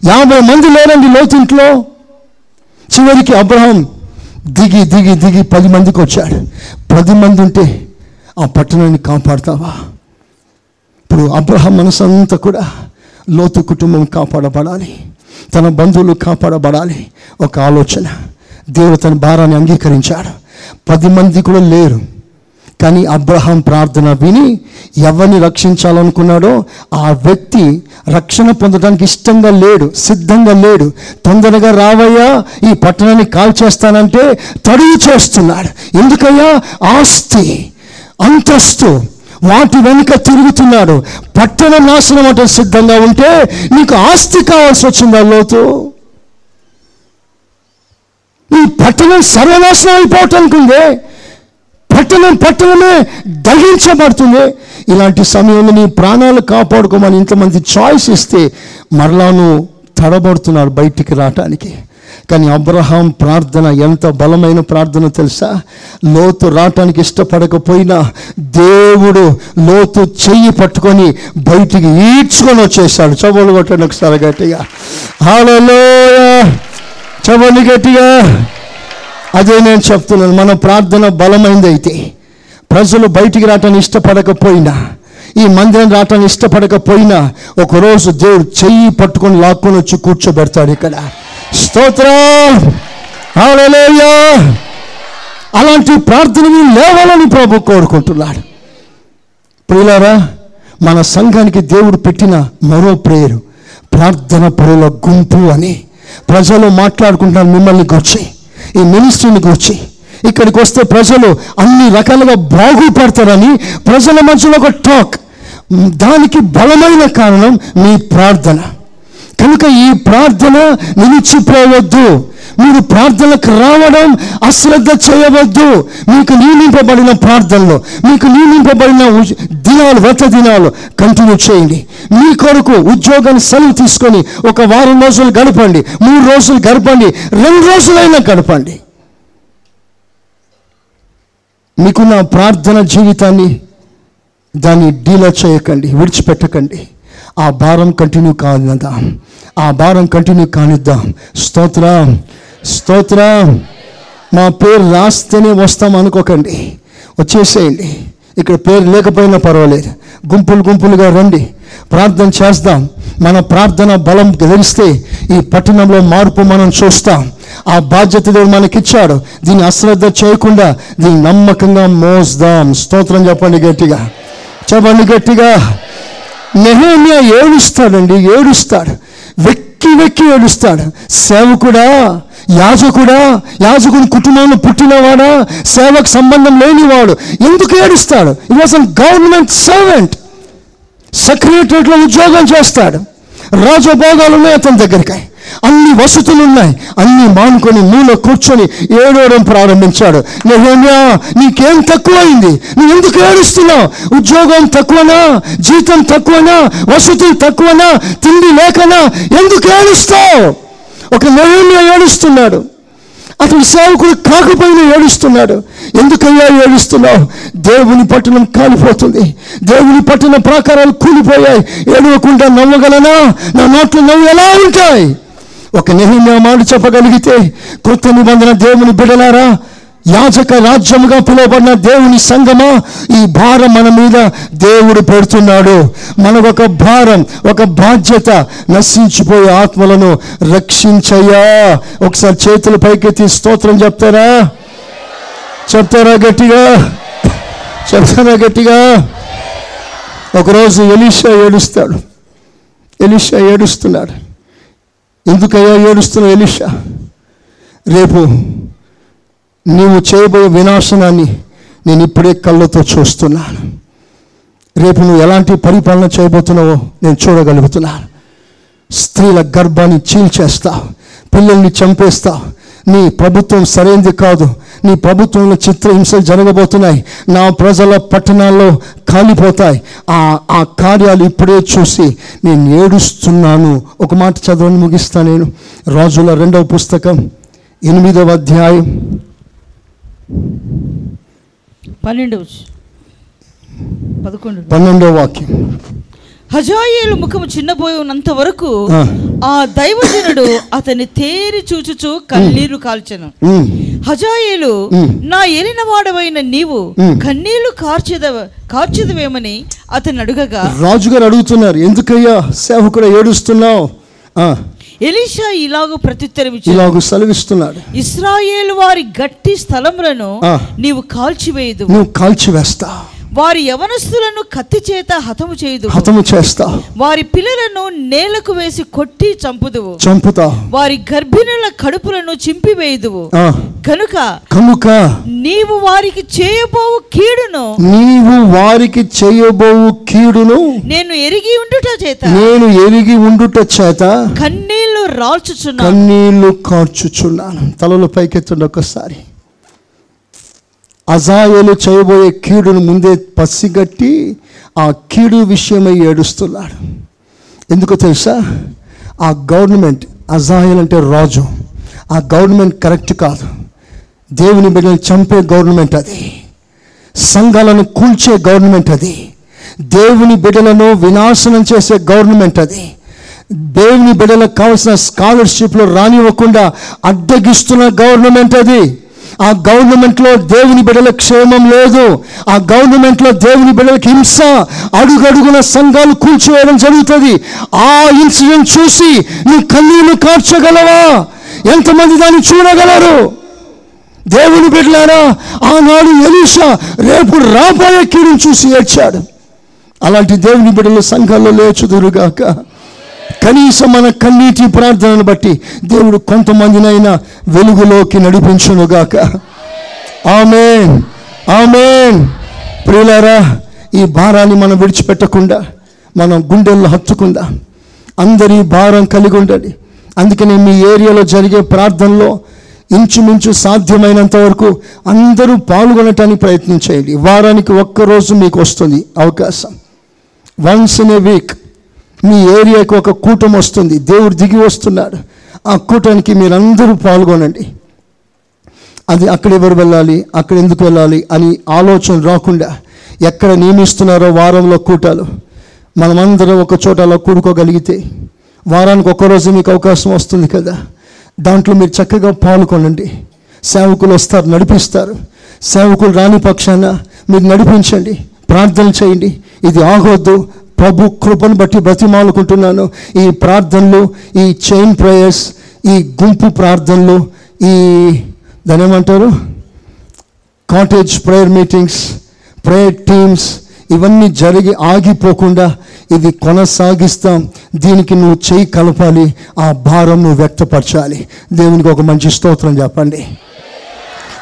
యాభై మంది లేరండి లోతింట్లో. చివరికి అబ్రహం దిగి దిగి దిగి పది మందికి వచ్చాడు. పది మంది ఉంటే ఆ పట్టణాన్ని కాపాడుతావా? ఇప్పుడు అబ్రహం మనసంతా కూడా లోతు కుటుంబం కాపాడబడాలి. తన బంధువులు కాపాడబడాలి. ఒక ఆలోచన. దేవుడు తన భారాన్ని అంగీకరించాడు. పది మంది కూడా లేరు. కానీ అబ్రహాం ప్రార్థన విని ఎవరిని రక్షించాలనుకున్నాడో ఆ వ్యక్తి రక్షణ పొందడానికి ఇష్టంగా లేడు సిద్ధంగా లేడు. తొందరగా రావయ్యా ఈ పట్టణాన్ని కాల్చేస్తానంటే తడివి చేస్తున్నాడు. ఎందుకయ్యా? ఆస్తి అంతస్తు. వాటి వెనుక తిరుగుతున్నాడు. పట్టణ నాశనం అంటే సిద్ధంగా ఉంటే నీకు ఆస్తి కావాల్సి వచ్చిందా లోతు? ఈ పట్టణం సర్వనాశనం అయిపోవటానికి ఉందే పట్టణం పట్టణమే దహించబడుతుంది. ఇలాంటి సమయంలో నీ ప్రాణాలు కాపాడుకోమని ఇంతమంది చాయిస్ ఇస్తే మరలా నువ్వు తడబడుతున్నాడు బయటికి రావటానికి. కానీ అబ్రహాం ప్రార్థన ఎంత బలమైన ప్రార్థన తెలుసా? లోతు రావటానికి ఇష్టపడకపోయినా దేవుడు లోతు చెయ్యి పట్టుకొని బయటికి ఈడ్చుకొని వచ్చేసాడు చవలు కొట్టండి ఒకసారి గట్టిగా. హాలలో చవలు గట్టిగా. అదే నేను చెప్తున్నాను మన ప్రార్థన బలమైంది అయితే. ప్రజలు బయటికి రావటానికి ఇష్టపడకపోయినా ఈ మందిరం రావటానికి ఇష్టపడకపోయినా ఒకరోజు దేవుడు చెయ్యి పట్టుకొని లాక్కొని వచ్చి కూర్చోబెడతాడు ఇక్కడ. స్తోత్రం. హల్లెలూయా. అలాంటి ప్రార్థనలు లేవాలని ప్రభు కోరుకుంటున్నాడు. ప్రియులారా మన సంఘానికి దేవుడు పెట్టిన మరో ప్రేరు ప్రార్థన పరుల గుంపు అని. ప్రజలు మాట్లాడుకుంటున్నారు మిమ్మల్ని గురించి ఈ మినిస్ట్రీని గురించి. ఇక్కడికి వస్తే ప్రజలు అన్ని రకాలుగా బాగుపడతారని ప్రజల మధ్యలో ఒక టాక్. దానికి బలమైన కారణం మీ ప్రార్థన. కనుక ఈ ప్రార్థన నిలిచిపోవద్దు మీరు ప్రార్థనకు రావడం అశ్రద్ధ చేయవద్దు. మీకు నియమింపబడిన ప్రార్థనలో మీకు నియమింపబడిన దినాలు వ్రత దినాలు కంటిన్యూ చేయండి. మీ కొరకు ఉద్యోగాన్ని సెలవు తీసుకొని ఒక వారం రోజులు గడపండి మూడు రోజులు గడపండి రెండు రోజులైనా గడపండి. మీకున్న ప్రార్థన జీవితాన్ని దాన్ని డీలా చేయకండి విడిచిపెట్టకండి. ఆ భారం కంటిన్యూ కానిద్దాం. ఆ భారం కంటిన్యూ కానిద్దాం. స్తోత్ర స్తోత్ర. మా పేరు రాస్తేనే వస్తాం అనుకోకండి. వచ్చేసేయండి. ఇక్కడ పేరు లేకపోయినా పర్వాలేదు. గుంపులు గుంపులుగా రండి. ప్రార్థన చేస్తాం. మన ప్రార్థన బలం గెలిస్తే ఈ పట్టణంలో మార్పు మనం చూస్తాం. ఆ బాధ్యత దేవుడు మనకిచ్చాడు. దీన్ని అశ్రద్ధ చేయకుండా దీన్ని నమ్మకంగా మోస్తాం. స్తోత్రం చెప్పండి గట్టిగా. చెప్పండి గట్టిగా. నెహేమియా ఏడుస్తాడండి ఏడుస్తాడు. వెక్కి వెక్కి ఏడుస్తాడు. సేవకుడా యాజకుడా యాజకుని కుటుంబంలో పుట్టినవాడా సేవకు సంబంధం లేనివాడు ఎందుకు ఏడుస్తాడు? ఇట్ వాజ్ గవర్నమెంట్ సర్వెంట్ సెక్రటరియట్లో ఉద్యోగం చేస్తాడు. రాజభోగాలు ఉన్నాయి అతని దగ్గరికి. అన్ని వసతులు ఉన్నాయి అన్ని మానుకొని నీలో కూర్చొని ఏడవడం ప్రారంభించాడు. నెహేమ్యా నీకేం తక్కువైంది? నువ్వు ఎందుకు ఏడుస్తున్నావు? ఉద్యోగం తక్కువనా? జీతం తక్కువనా? వసతులు తక్కువనా? తిండి లేకనా? ఎందుకు ఏడుస్తావు? ఒక నెహేమ్యా ఏడుస్తున్నాడు. అతడు సేవకుడు కాకపోయినా ఏడుస్తున్నాడు. ఎందుకయ్యా ఏడుస్తున్నావు? దేవుని పట్టణం కాలిపోతుంది. దేవుని పట్టణ ప్రాకారాలు కూలిపోయాయి. ఏడవకుండా నవ్వగలనా నా నోట్లు నవ్వు ఎలా ఉంటాయి ఒక నెహిమ్యా మాట చెప్పగలిగితే కొత్త నిబంధన దేవుని బిడలారా యాజక రాజ్యముగా పిలువబడిన దేవుని సంగమా? ఈ భారం మన మీద దేవుడు పెడుతున్నాడు. మనకొక ఒక భారం ఒక బాధ్యత నశించిపోయే ఆత్మలను రక్షించయ్యా. ఒకసారి చేతులు పైకెత్తి స్తోత్రం చెప్తారా? చెప్తారా గట్టిగా? చెప్తారా గట్టిగా? ఒకరోజు ఎలీషా ఏడుస్తాడు. ఎలీషా ఏడుస్తున్నాడు. ఎందుకయ్యా ఏడుస్తున్నావు ఎలీషా? రేపు నీవు చేయబోయే వినాశనాన్ని నేను ఇప్పుడే కళ్ళతో చూస్తున్నాను. రేపు నువ్వు ఎలాంటి పరిపాలన చేయబోతున్నావో నేను చూడగలుగుతున్నాను. స్త్రీల గర్భాన్ని చీల్చేస్తావు పిల్లల్ని చంపేస్తావు నీ ప్రభుత్వం సరైనది కాదు. నీ ప్రభుత్వంలో చిత్రహింసలు జరగబోతున్నాయి. నా ప్రజల పట్టణాల్లో కాలిపోతాయి. ఆ ఆ కార్యాలు ఇప్పుడే చూసి నేను ఏడుస్తున్నాను. ఒక మాట చదవని ముగిస్తా నేను. రాజుల రెండవ పుస్తకం ఎనిమిదవ అధ్యాయం. పన్నెండు పదకొండు పన్నెండవ వాక్యం. హజాయేలు ముఖము చిన్నబోయి ఉన్నంత వరకు ఆ. దైవజనుడు అతన్ని తేరి చూచుచు కన్నీరు కాల్చెను. హజాయేలు. నా ఏలినవాడవైన నీవు. కన్నీళ్ళు కార్చెద కార్చెదవేమని అతను అడుగగా రాజుగారు అడుగుతున్నారు ఎందుకయ్యా సేవకుడు ఏడుస్తున్నావు? ఎలీషా ఇలాగ ప్రత్యుత్తరమిచ్చి ఇలాగ సెలవిస్తున్నాడు. ఇస్రాయేల్ వారి గట్టి స్థలములను. నీవు కాల్చివేయదు నువ్వు కాల్చివేస్తా. వారి యవనస్తులను కత్తి చేత హతము చేయదు హతము చేస్తా. వారి పిల్లలను నేలకు వేసి కొట్టి చంపుదువు. చంపుతా. వారి గర్భిణుల కడుపులను చింపివేయుదువు. కనుక కనుక నీవు వారికి చేయబోవు కీడును. నీవు వారికి చేయబోవు కీడును. నేను ఎరిగి ఉండుట చేత. నేను ఎరిగి ఉండుట చేత. కన్నీళ్ళు రాల్చుచున్నాను. కన్నీళ్ళు కార్చుచున్నాను. తలలు పైకెత్తుండి ఒకసారి అజాయలు చేయబోయే కీడును ముందే పసిగట్టి ఆ కీడు విషయమై ఏడుస్తున్నాడు. ఎందుకో తెలుసా? ఆ గవర్నమెంట్ అజాయల్ అంటే రాజు. ఆ గవర్నమెంట్ కరెక్ట్ కాదు. దేవుని బిడ్డలు చంపే గవర్నమెంట్ అది. సంఘాలను కూల్చే గవర్నమెంట్ అది. దేవుని బిడ్డలను వినాశనం చేసే గవర్నమెంట్ అది. దేవుని బిడ్డలకు కావలసిన స్కాలర్షిప్లు రానివ్వకుండా అడ్డగిస్తున్న గవర్నమెంట్ అది. ఆ గవర్నమెంట్లో దేవుని బిడ్డల క్షేమం లేదు. ఆ గవర్నమెంట్లో దేవుని బిడ్డలకు హింస అడుగడుగున సంఘాలు కూల్చివేయడం జరుగుతుంది. ఆ ఇన్సిడెంట్ చూసి నీ కన్నీళ్ళు కార్చగలవా? ఎంతమంది దాన్ని చూడగలరు? దేవుని బిడ్డలారా ఆనాడు ఎలీషా రేపు రాబోయే కీడును చూసి ఏడ్చాడు. అలాంటి దేవుని బిడ్డలు సంఘాల్లో లేచుదురుగాక కనీసం మన కన్నీటి ప్రార్థనను బట్టి దేవుడు కొంతమందినైనా వెలుగులోకి నడిపించునుగాక. ఆమెన్. ఆమెన్. ప్రియులారా ఈ భారాన్ని మనం విడిచిపెట్టకుండా మనం గుండెల్లో హత్తుకుందా అందరి భారం కలిగి ఉండండి. అందుకని మీ ఏరియాలో జరిగే ప్రార్థనలో ఇంచుమించు సాధ్యమైనంత వరకు అందరూ పాల్గొనటానికి ప్రయత్నం చేయండి. వారానికి ఒక్కరోజు మీకు వస్తుంది అవకాశం. వన్స్ ఇన్ ఏ వీక్ మీ ఏరియాకి ఒక కూటం వస్తుంది. దేవుడు దిగి వస్తున్నాడు. ఆ కూటానికి మీరందరూ పాల్గొనండి. అది అక్కడ ఎవరు వెళ్ళాలి అక్కడ ఎందుకు వెళ్ళాలి అని ఆలోచన రాకుండా ఎక్కడ నియమిస్తున్నారో వారంలో కూటాలు. మనమందరం ఒక చోట అలా కూడుకోగలిగితే వారానికి ఒక్కరోజు మీకు అవకాశం వస్తుంది కదా. దాంట్లో మీరు చక్కగా పాల్గొనండి. సేవకులు వస్తారు నడిపిస్తారు. సేవకులు రాని పక్షాన మీరు నడిపించండి. ప్రార్థన చేయండి. ఇది ఆగొద్దు ప్రభు కృపను బట్టి బ్రతిమాలుకుంటున్నాను. ఈ ప్రార్థనలు ఈ చైన్ ప్రేయర్స్ ఈ గుంపు ప్రార్థనలు ఈ దాని ఏమంటారు cottage prayer meetings prayer teams ఇవన్నీ జరిగి ఆగిపోకుండా ఇది కొనసాగిస్తాం. దీనికి నువ్వు చేయి కలపాలి. ఆ భారం నువ్వు వ్యక్తపరచాలి. దేవునికి ఒక మంచి స్తోత్రం చెప్పండి.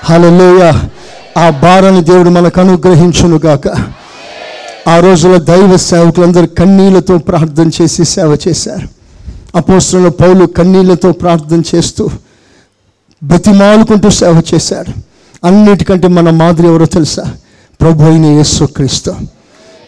హలో ఆ భారాన్ని దేవుడు మనకు అనుగ్రహించును గాక ఆ రోజుల్లో దైవ సేవకులందరూ కన్నీళ్ళతో ప్రార్థన చేసి సేవ చేశారు. అపోస్తుల పౌలు కన్నీళ్ళతో ప్రార్థన చేస్తూ బతిమాలుకుంటూ సేవ చేశాడు. అన్నిటికంటే మన మాదిరి ఎవరో తెలుసా? ప్రభు అయిన యేసుక్రీస్తు.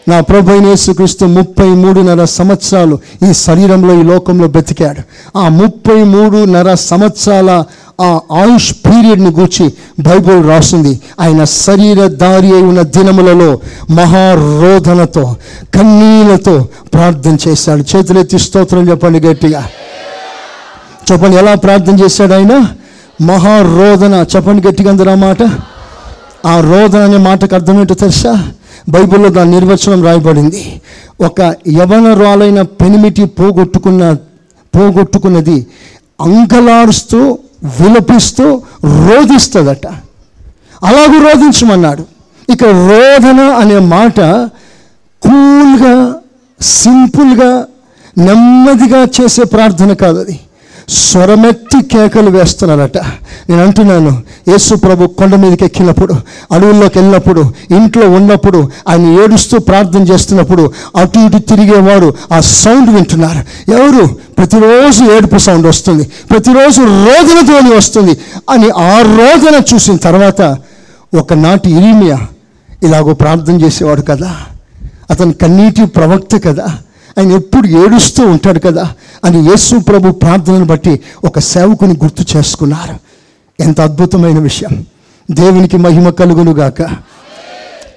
నా ప్రభు యేసుక్రీస్తు ముప్పై మూడున్నర సంవత్సరాలు ఈ శరీరంలో ఈ లోకంలో బ్రతికాడు ఆ ముప్పై మూడున్నర సంవత్సరాల ఆ ఆయుష్ పీరియడ్ని గూర్చి బైబుల్ రాస్తుంది ఆయన శరీరధారి అయి ఉన్న దినములలో మహారోధనతో కన్నీలతో ప్రార్థన చేశాడు. చేతులెత్తి స్తోత్రం చెప్పండి గట్టిగా. చెప్పండి ఎలా ప్రార్థన చేశాడు ఆయన? మహారోధన. చెప్పండి గట్టిగా అందరూ ఆ మాట. ఆ రోధన అనే మాటకు అర్థమేంటో తెలుసా? బైబిల్లో దాని నిర్వచనం రాయబడింది. ఒక యవనరాలైన పెనిమిటి పోగొట్టుకున్న పోగొట్టుకున్నది అంకలారుస్తూ విలపిస్తూ రోధిస్తుందట. అలాగూ రోధించమన్నాడు. ఇక రోధన అనే మాట కూల్గా సింపుల్గా నెమ్మదిగా చేసే ప్రార్థన కాదు అది స్వరమెత్తి కేకలు వేస్తున్నారట. నేను అంటున్నాను యేసు ప్రభు కొండ మీదకి ఎక్కినప్పుడు అడవుల్లోకి వెళ్ళినప్పుడు ఇంట్లో ఉన్నప్పుడు ఆయన ఏడుస్తూ ప్రార్థన చేస్తున్నప్పుడు అటు ఇటు తిరిగేవారు ఆ సౌండ్ వింటున్నారు. ఎవరు? ప్రతిరోజు ఏడుపు సౌండ్ వస్తుంది ప్రతిరోజు రోదన వస్తుంది అని ఆ రోదన చూసిన తర్వాత ఒకనాటి ఇరిమియా ఇలాగో ప్రార్థన చేసేవాడు కదా. అతను కన్నీటి ప్రవక్త కదా. ఆయన ఎప్పుడు ఏడుస్తూ ఉంటాడు కదా అని యేసు ప్రభు ప్రార్థనను బట్టి ఒక సేవకుని గుర్తు చేసుకున్నారు. ఎంత అద్భుతమైన విషయం. దేవునికి మహిమ కలుగునుగాక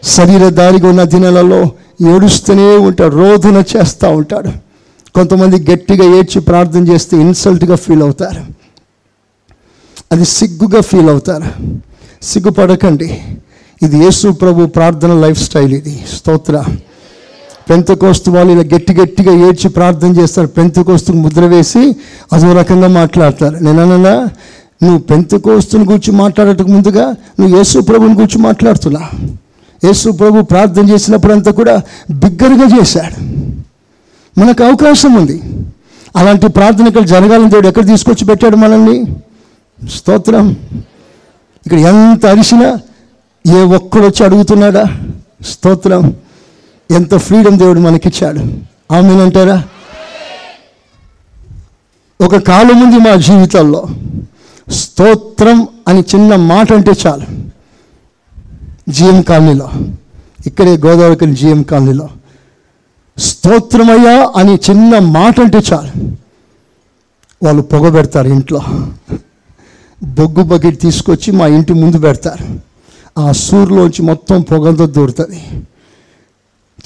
శరీరధారిగా ఉన్న దినాలలో ఏడుస్తూనే ఉంటాడు రోదన చేస్తూ ఉంటాడు. కొంతమంది గట్టిగా ఏడ్చి ప్రార్థన చేస్తే ఇన్సల్ట్గా ఫీల్ అవుతారు. అది సిగ్గుగా ఫీల్ అవుతారు. సిగ్గుపడకండి. ఇది యేసు ప్రభు ప్రార్థన లైఫ్ స్టైల్ ఇది. స్తోత్ర. పెంతకోస్తు వాళ్ళు ఇలా గట్టి గట్టిగా ఏడ్చి ప్రార్థన చేస్తారు. పెంతకోస్తుకు ముద్ర వేసి అదో రకంగా మాట్లాడతారు. నేనన్నా నువ్వు పెంతకోస్తుని గురించి మాట్లాడటకు ముందుగా నువ్వు యేసు ప్రభుని గురించి మాట్లాడుతున్నా. యేసు ప్రభు ప్రార్థన చేసినప్పుడు అంతా కూడా బిగ్గరగా చేశాడు. మనకు అవకాశం ఉంది. అలాంటి ప్రార్థన ఇక్కడ జరగాలని దేవుడు ఎక్కడ తీసుకొచ్చి పెట్టాడు మనల్ని? స్తోత్రం. ఇక్కడ ఎంత అరిసినా ఏ ఒక్కడు వచ్చి అడుగుతున్నాడా? స్తోత్రం. ఎంత ఫ్రీడమ్ దేవుడు మనకిచ్చాడు. ఆమెనంటారా? ఒక కాలం ఉంది మా జీవితాల్లో స్తోత్రం అని చిన్న మాట అంటే చాలు. జిఎం కాలనీలో ఇక్కడే గోదావరికి జిఎం కాలనీలో. స్తోత్రమయ్యా అని చిన్న మాట అంటే చాలు. వాళ్ళు పొగ పెడతారు ఇంట్లో. బొగ్గు బకెట్ తీసుకొచ్చి మా ఇంటి ముందు పెడతారు. ఆ సూర్యలోంచి మొత్తం పొగంతో దూరుతుంది.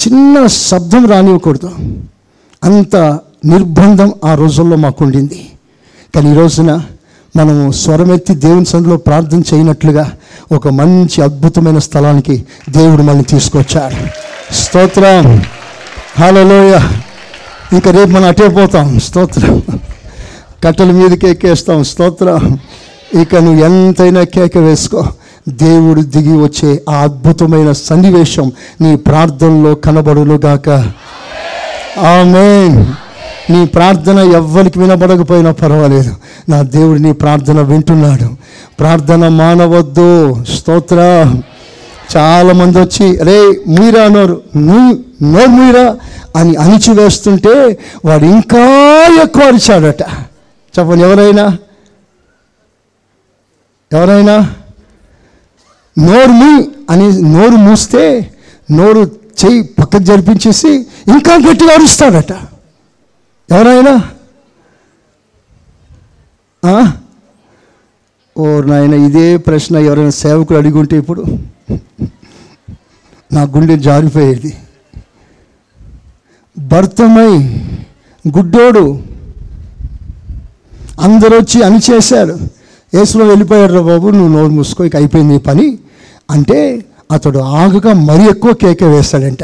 చిన్న శబ్దం రానివ్వకూడదు. అంత నిర్బంధం ఆ రోజుల్లో మాకుండింది. కానీ ఈ రోజున మనము స్వరమెత్తి దేవుని సందులో ప్రార్థన చేయనట్లుగా ఒక మంచి అద్భుతమైన స్థలానికి దేవుడు మనల్ని తీసుకొచ్చాడు. స్తోత్రం. హలోయ ఇంకా రేపు మనం అటే పోతాం. స్తోత్రం. కట్టెల మీదకి ఎక్కేస్తాం. స్తోత్రం. ఇక నువ్వు ఎంతైనా కేక వేసుకో. దేవుడు దిగి వచ్చే ఆ అద్భుతమైన సన్నివేశం నీ ప్రార్థనలో కనబడులుగాక ఆమె నీ ప్రార్థన ఎవ్వరికి వినబడకపోయినా పర్వాలేదు. నా దేవుడు నీ ప్రార్థన వింటున్నాడు. ప్రార్థన మానవద్దు. స్తోత్ర. చాలామంది వచ్చి రే మీరా నోరు నువ్వు నోరు మీరా? అని అణిచివేస్తుంటే వాడు ఇంకా ఎక్కువ అరిచాడట. చెప్పండి ఎవరైనా? ఎవరైనా? నోరు మీ అని నోరు మూస్తే నోరు చెయ్యి పక్కకు జరిపించేసి ఇంకా గట్టిగా అరుస్తాడట. ఎవరైనా? ఓ నాయన ఇదే ప్రశ్న ఎవరైనా సేవకులు అడిగి ఉంటే ఇప్పుడు నా గుండె జారిపోయేది. భర్తమై గుడ్డోడు అందరూ వచ్చి అని చేశారు ఏసులో వెళ్ళిపోయాడు రా బాబు నువ్వు నోరు మూసుకో ఇక అయిపోయింది పని. అంటే అతడు ఆగగా మరి ఎక్కువ కేక వేశాడంట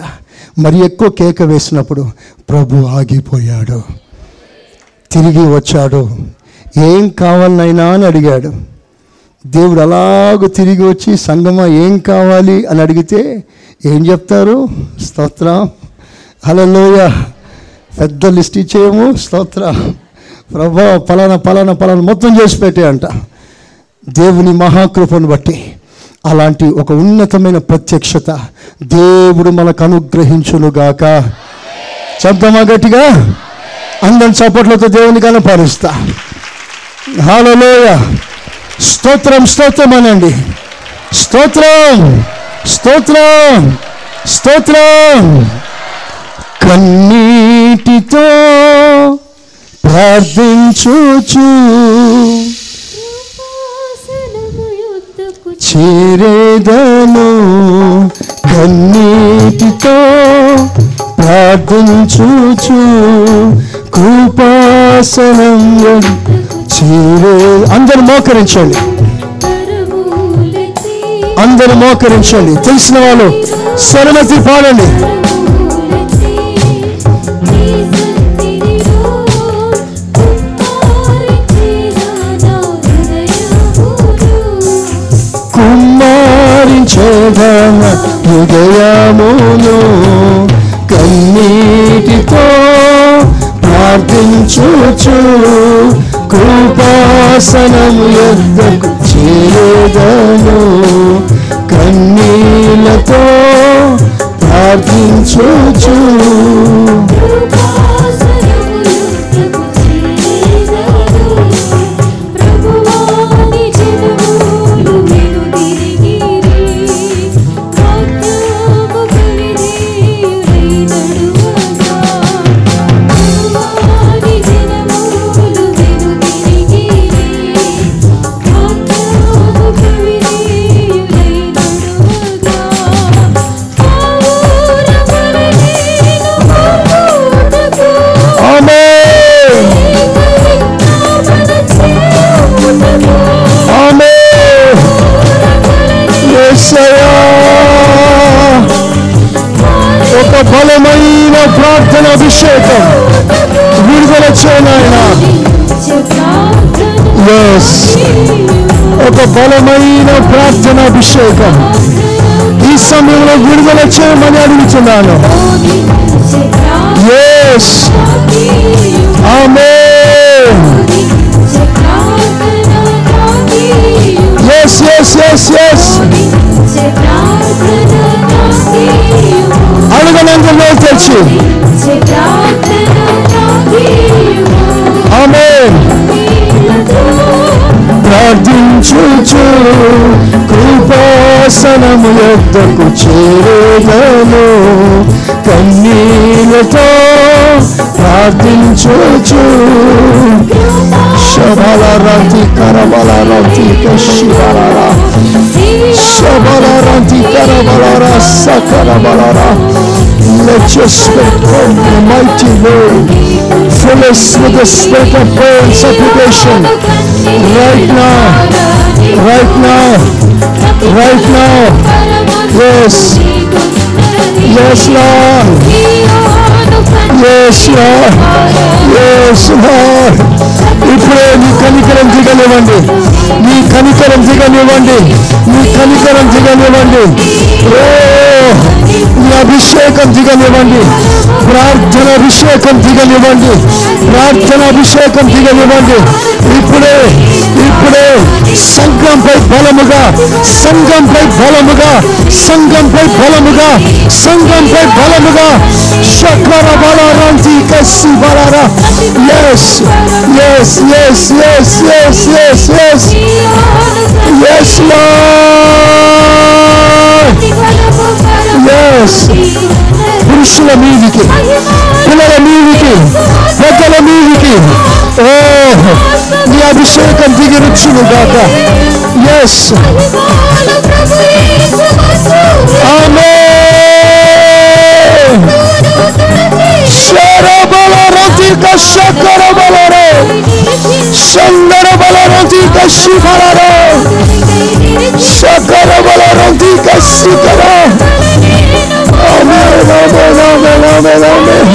మరి ఎక్కువ కేక వేసినప్పుడు ప్రభు ఆగిపోయాడు. తిరిగి వచ్చాడు. ఏం కావాలనైనా అని అడిగాడు. దేవుడు అలాగ తిరిగి వచ్చి సంగమ ఏం కావాలి అని అడిగితే ఏం చెప్తారు? స్తోత్రం. హలోయ పెద్ద లిస్ట్ ఇచ్చేయము స్తోత్ర. ప్రభా పలానా పలానా పలానా మొత్తం చేసి పెట్టే అంట. దేవుని మహాకృపను బట్టి. అలాంటి ఒక ఉన్నతమైన ప్రత్యక్షత దేవుడు మనకు అనుగ్రహించునుగాక. చెప్తామా గట్టిగా? అందరి చప్పట్లతో దేవుని కనపరుస్తా హాలలోయ స్తోత్రం స్తోత్రం అనండి. స్తోత్రం స్తోత్రం స్తోత్రం. కన్నీటితో ప్రార్థించుచు చేరేదను కన్నీటితో ప్రార్థించుచు కృపాసనం చేరే. అందరు మోకరించండి. కరములెత్తి అందరు మోకరించండి. తెలిసిన వాళ్ళు సరళతి పాడండి. కుమారించేదన హృదయమును కన్నీటితో ప్రార్థించుచు కృపాసనము ఎద్దకు చేదను కన్నీలతో ప్రార్థించుచు. అభిషేకం విడుదల చేయనాయన ఎస్ ఒక బలమైన ప్రార్థన అభిషేకం ఈ సమయంలో విడుదల చేయమని అడుగుతున్నాను ఎస్ ఆమె ఎస్ ఎస్ ఎస్ ఎస్ అడుగునందులో తెచ్చి ఆమె ప్రార్థించుచు కృపాసనము యొద్దకు చేరేదను కన్నీలతో ప్రార్థించుచు శబల రతి కరబల రతి శివలరా శబల రతి కరబలర సకరబలరా Let your spirit come, the mighty Lord. Fill us with the spirit of prayer and supplication. Right now, right now, right now. Yes, yes, Lord. Yes, Lord. ఇప్పుడే నీ కనికరం దిగనివ్వండి. నీ కనికరం దిగనివ్వండి. నీ కనికరం దిగనివ్వండి. ఓ నీ అభిషేకం దిగనివ్వండి. ప్రార్థన అభిషేకం దిగనివ్వండి. ప్రార్థన అభిషేకం దిగనివ్వండి. ఇప్పుడే ఇప్పుడే సంఘంపై బలముగా సంఘంపై బలముగా సంఘంపై బలముగా సంఘంపై బలముగా శకర బలారాంతి కసి బలారా yes yes yes yes yes yes. Yes Lord. Yes. పురుషుల మీదికి పిల్లల మీదికి పెద్దల మీదికి. the Abhishek and Vigirukshi Vigata. Yes. Amen. Shara bala rati ka shakara bala re. Shandara bala rati ka shifara re. Shakara bala rati ka shikara. Amen, amen, amen, amen, amen.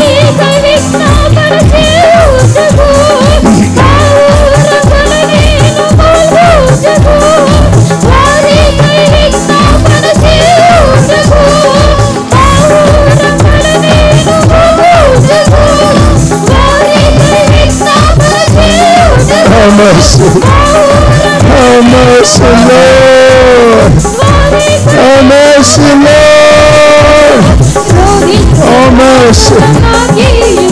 Mercy. Have mercy, Lord. Have mercy, Lord. Have mercy.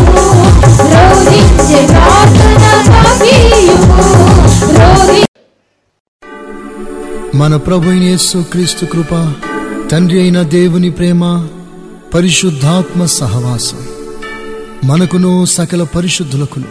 మన ప్రభు యేసు క్రీస్తు కృప తండ్రి అయిన దేవుని ప్రేమ పరిశుద్ధాత్మ సహవాసం మనకును సకల పరిశుద్ధులకును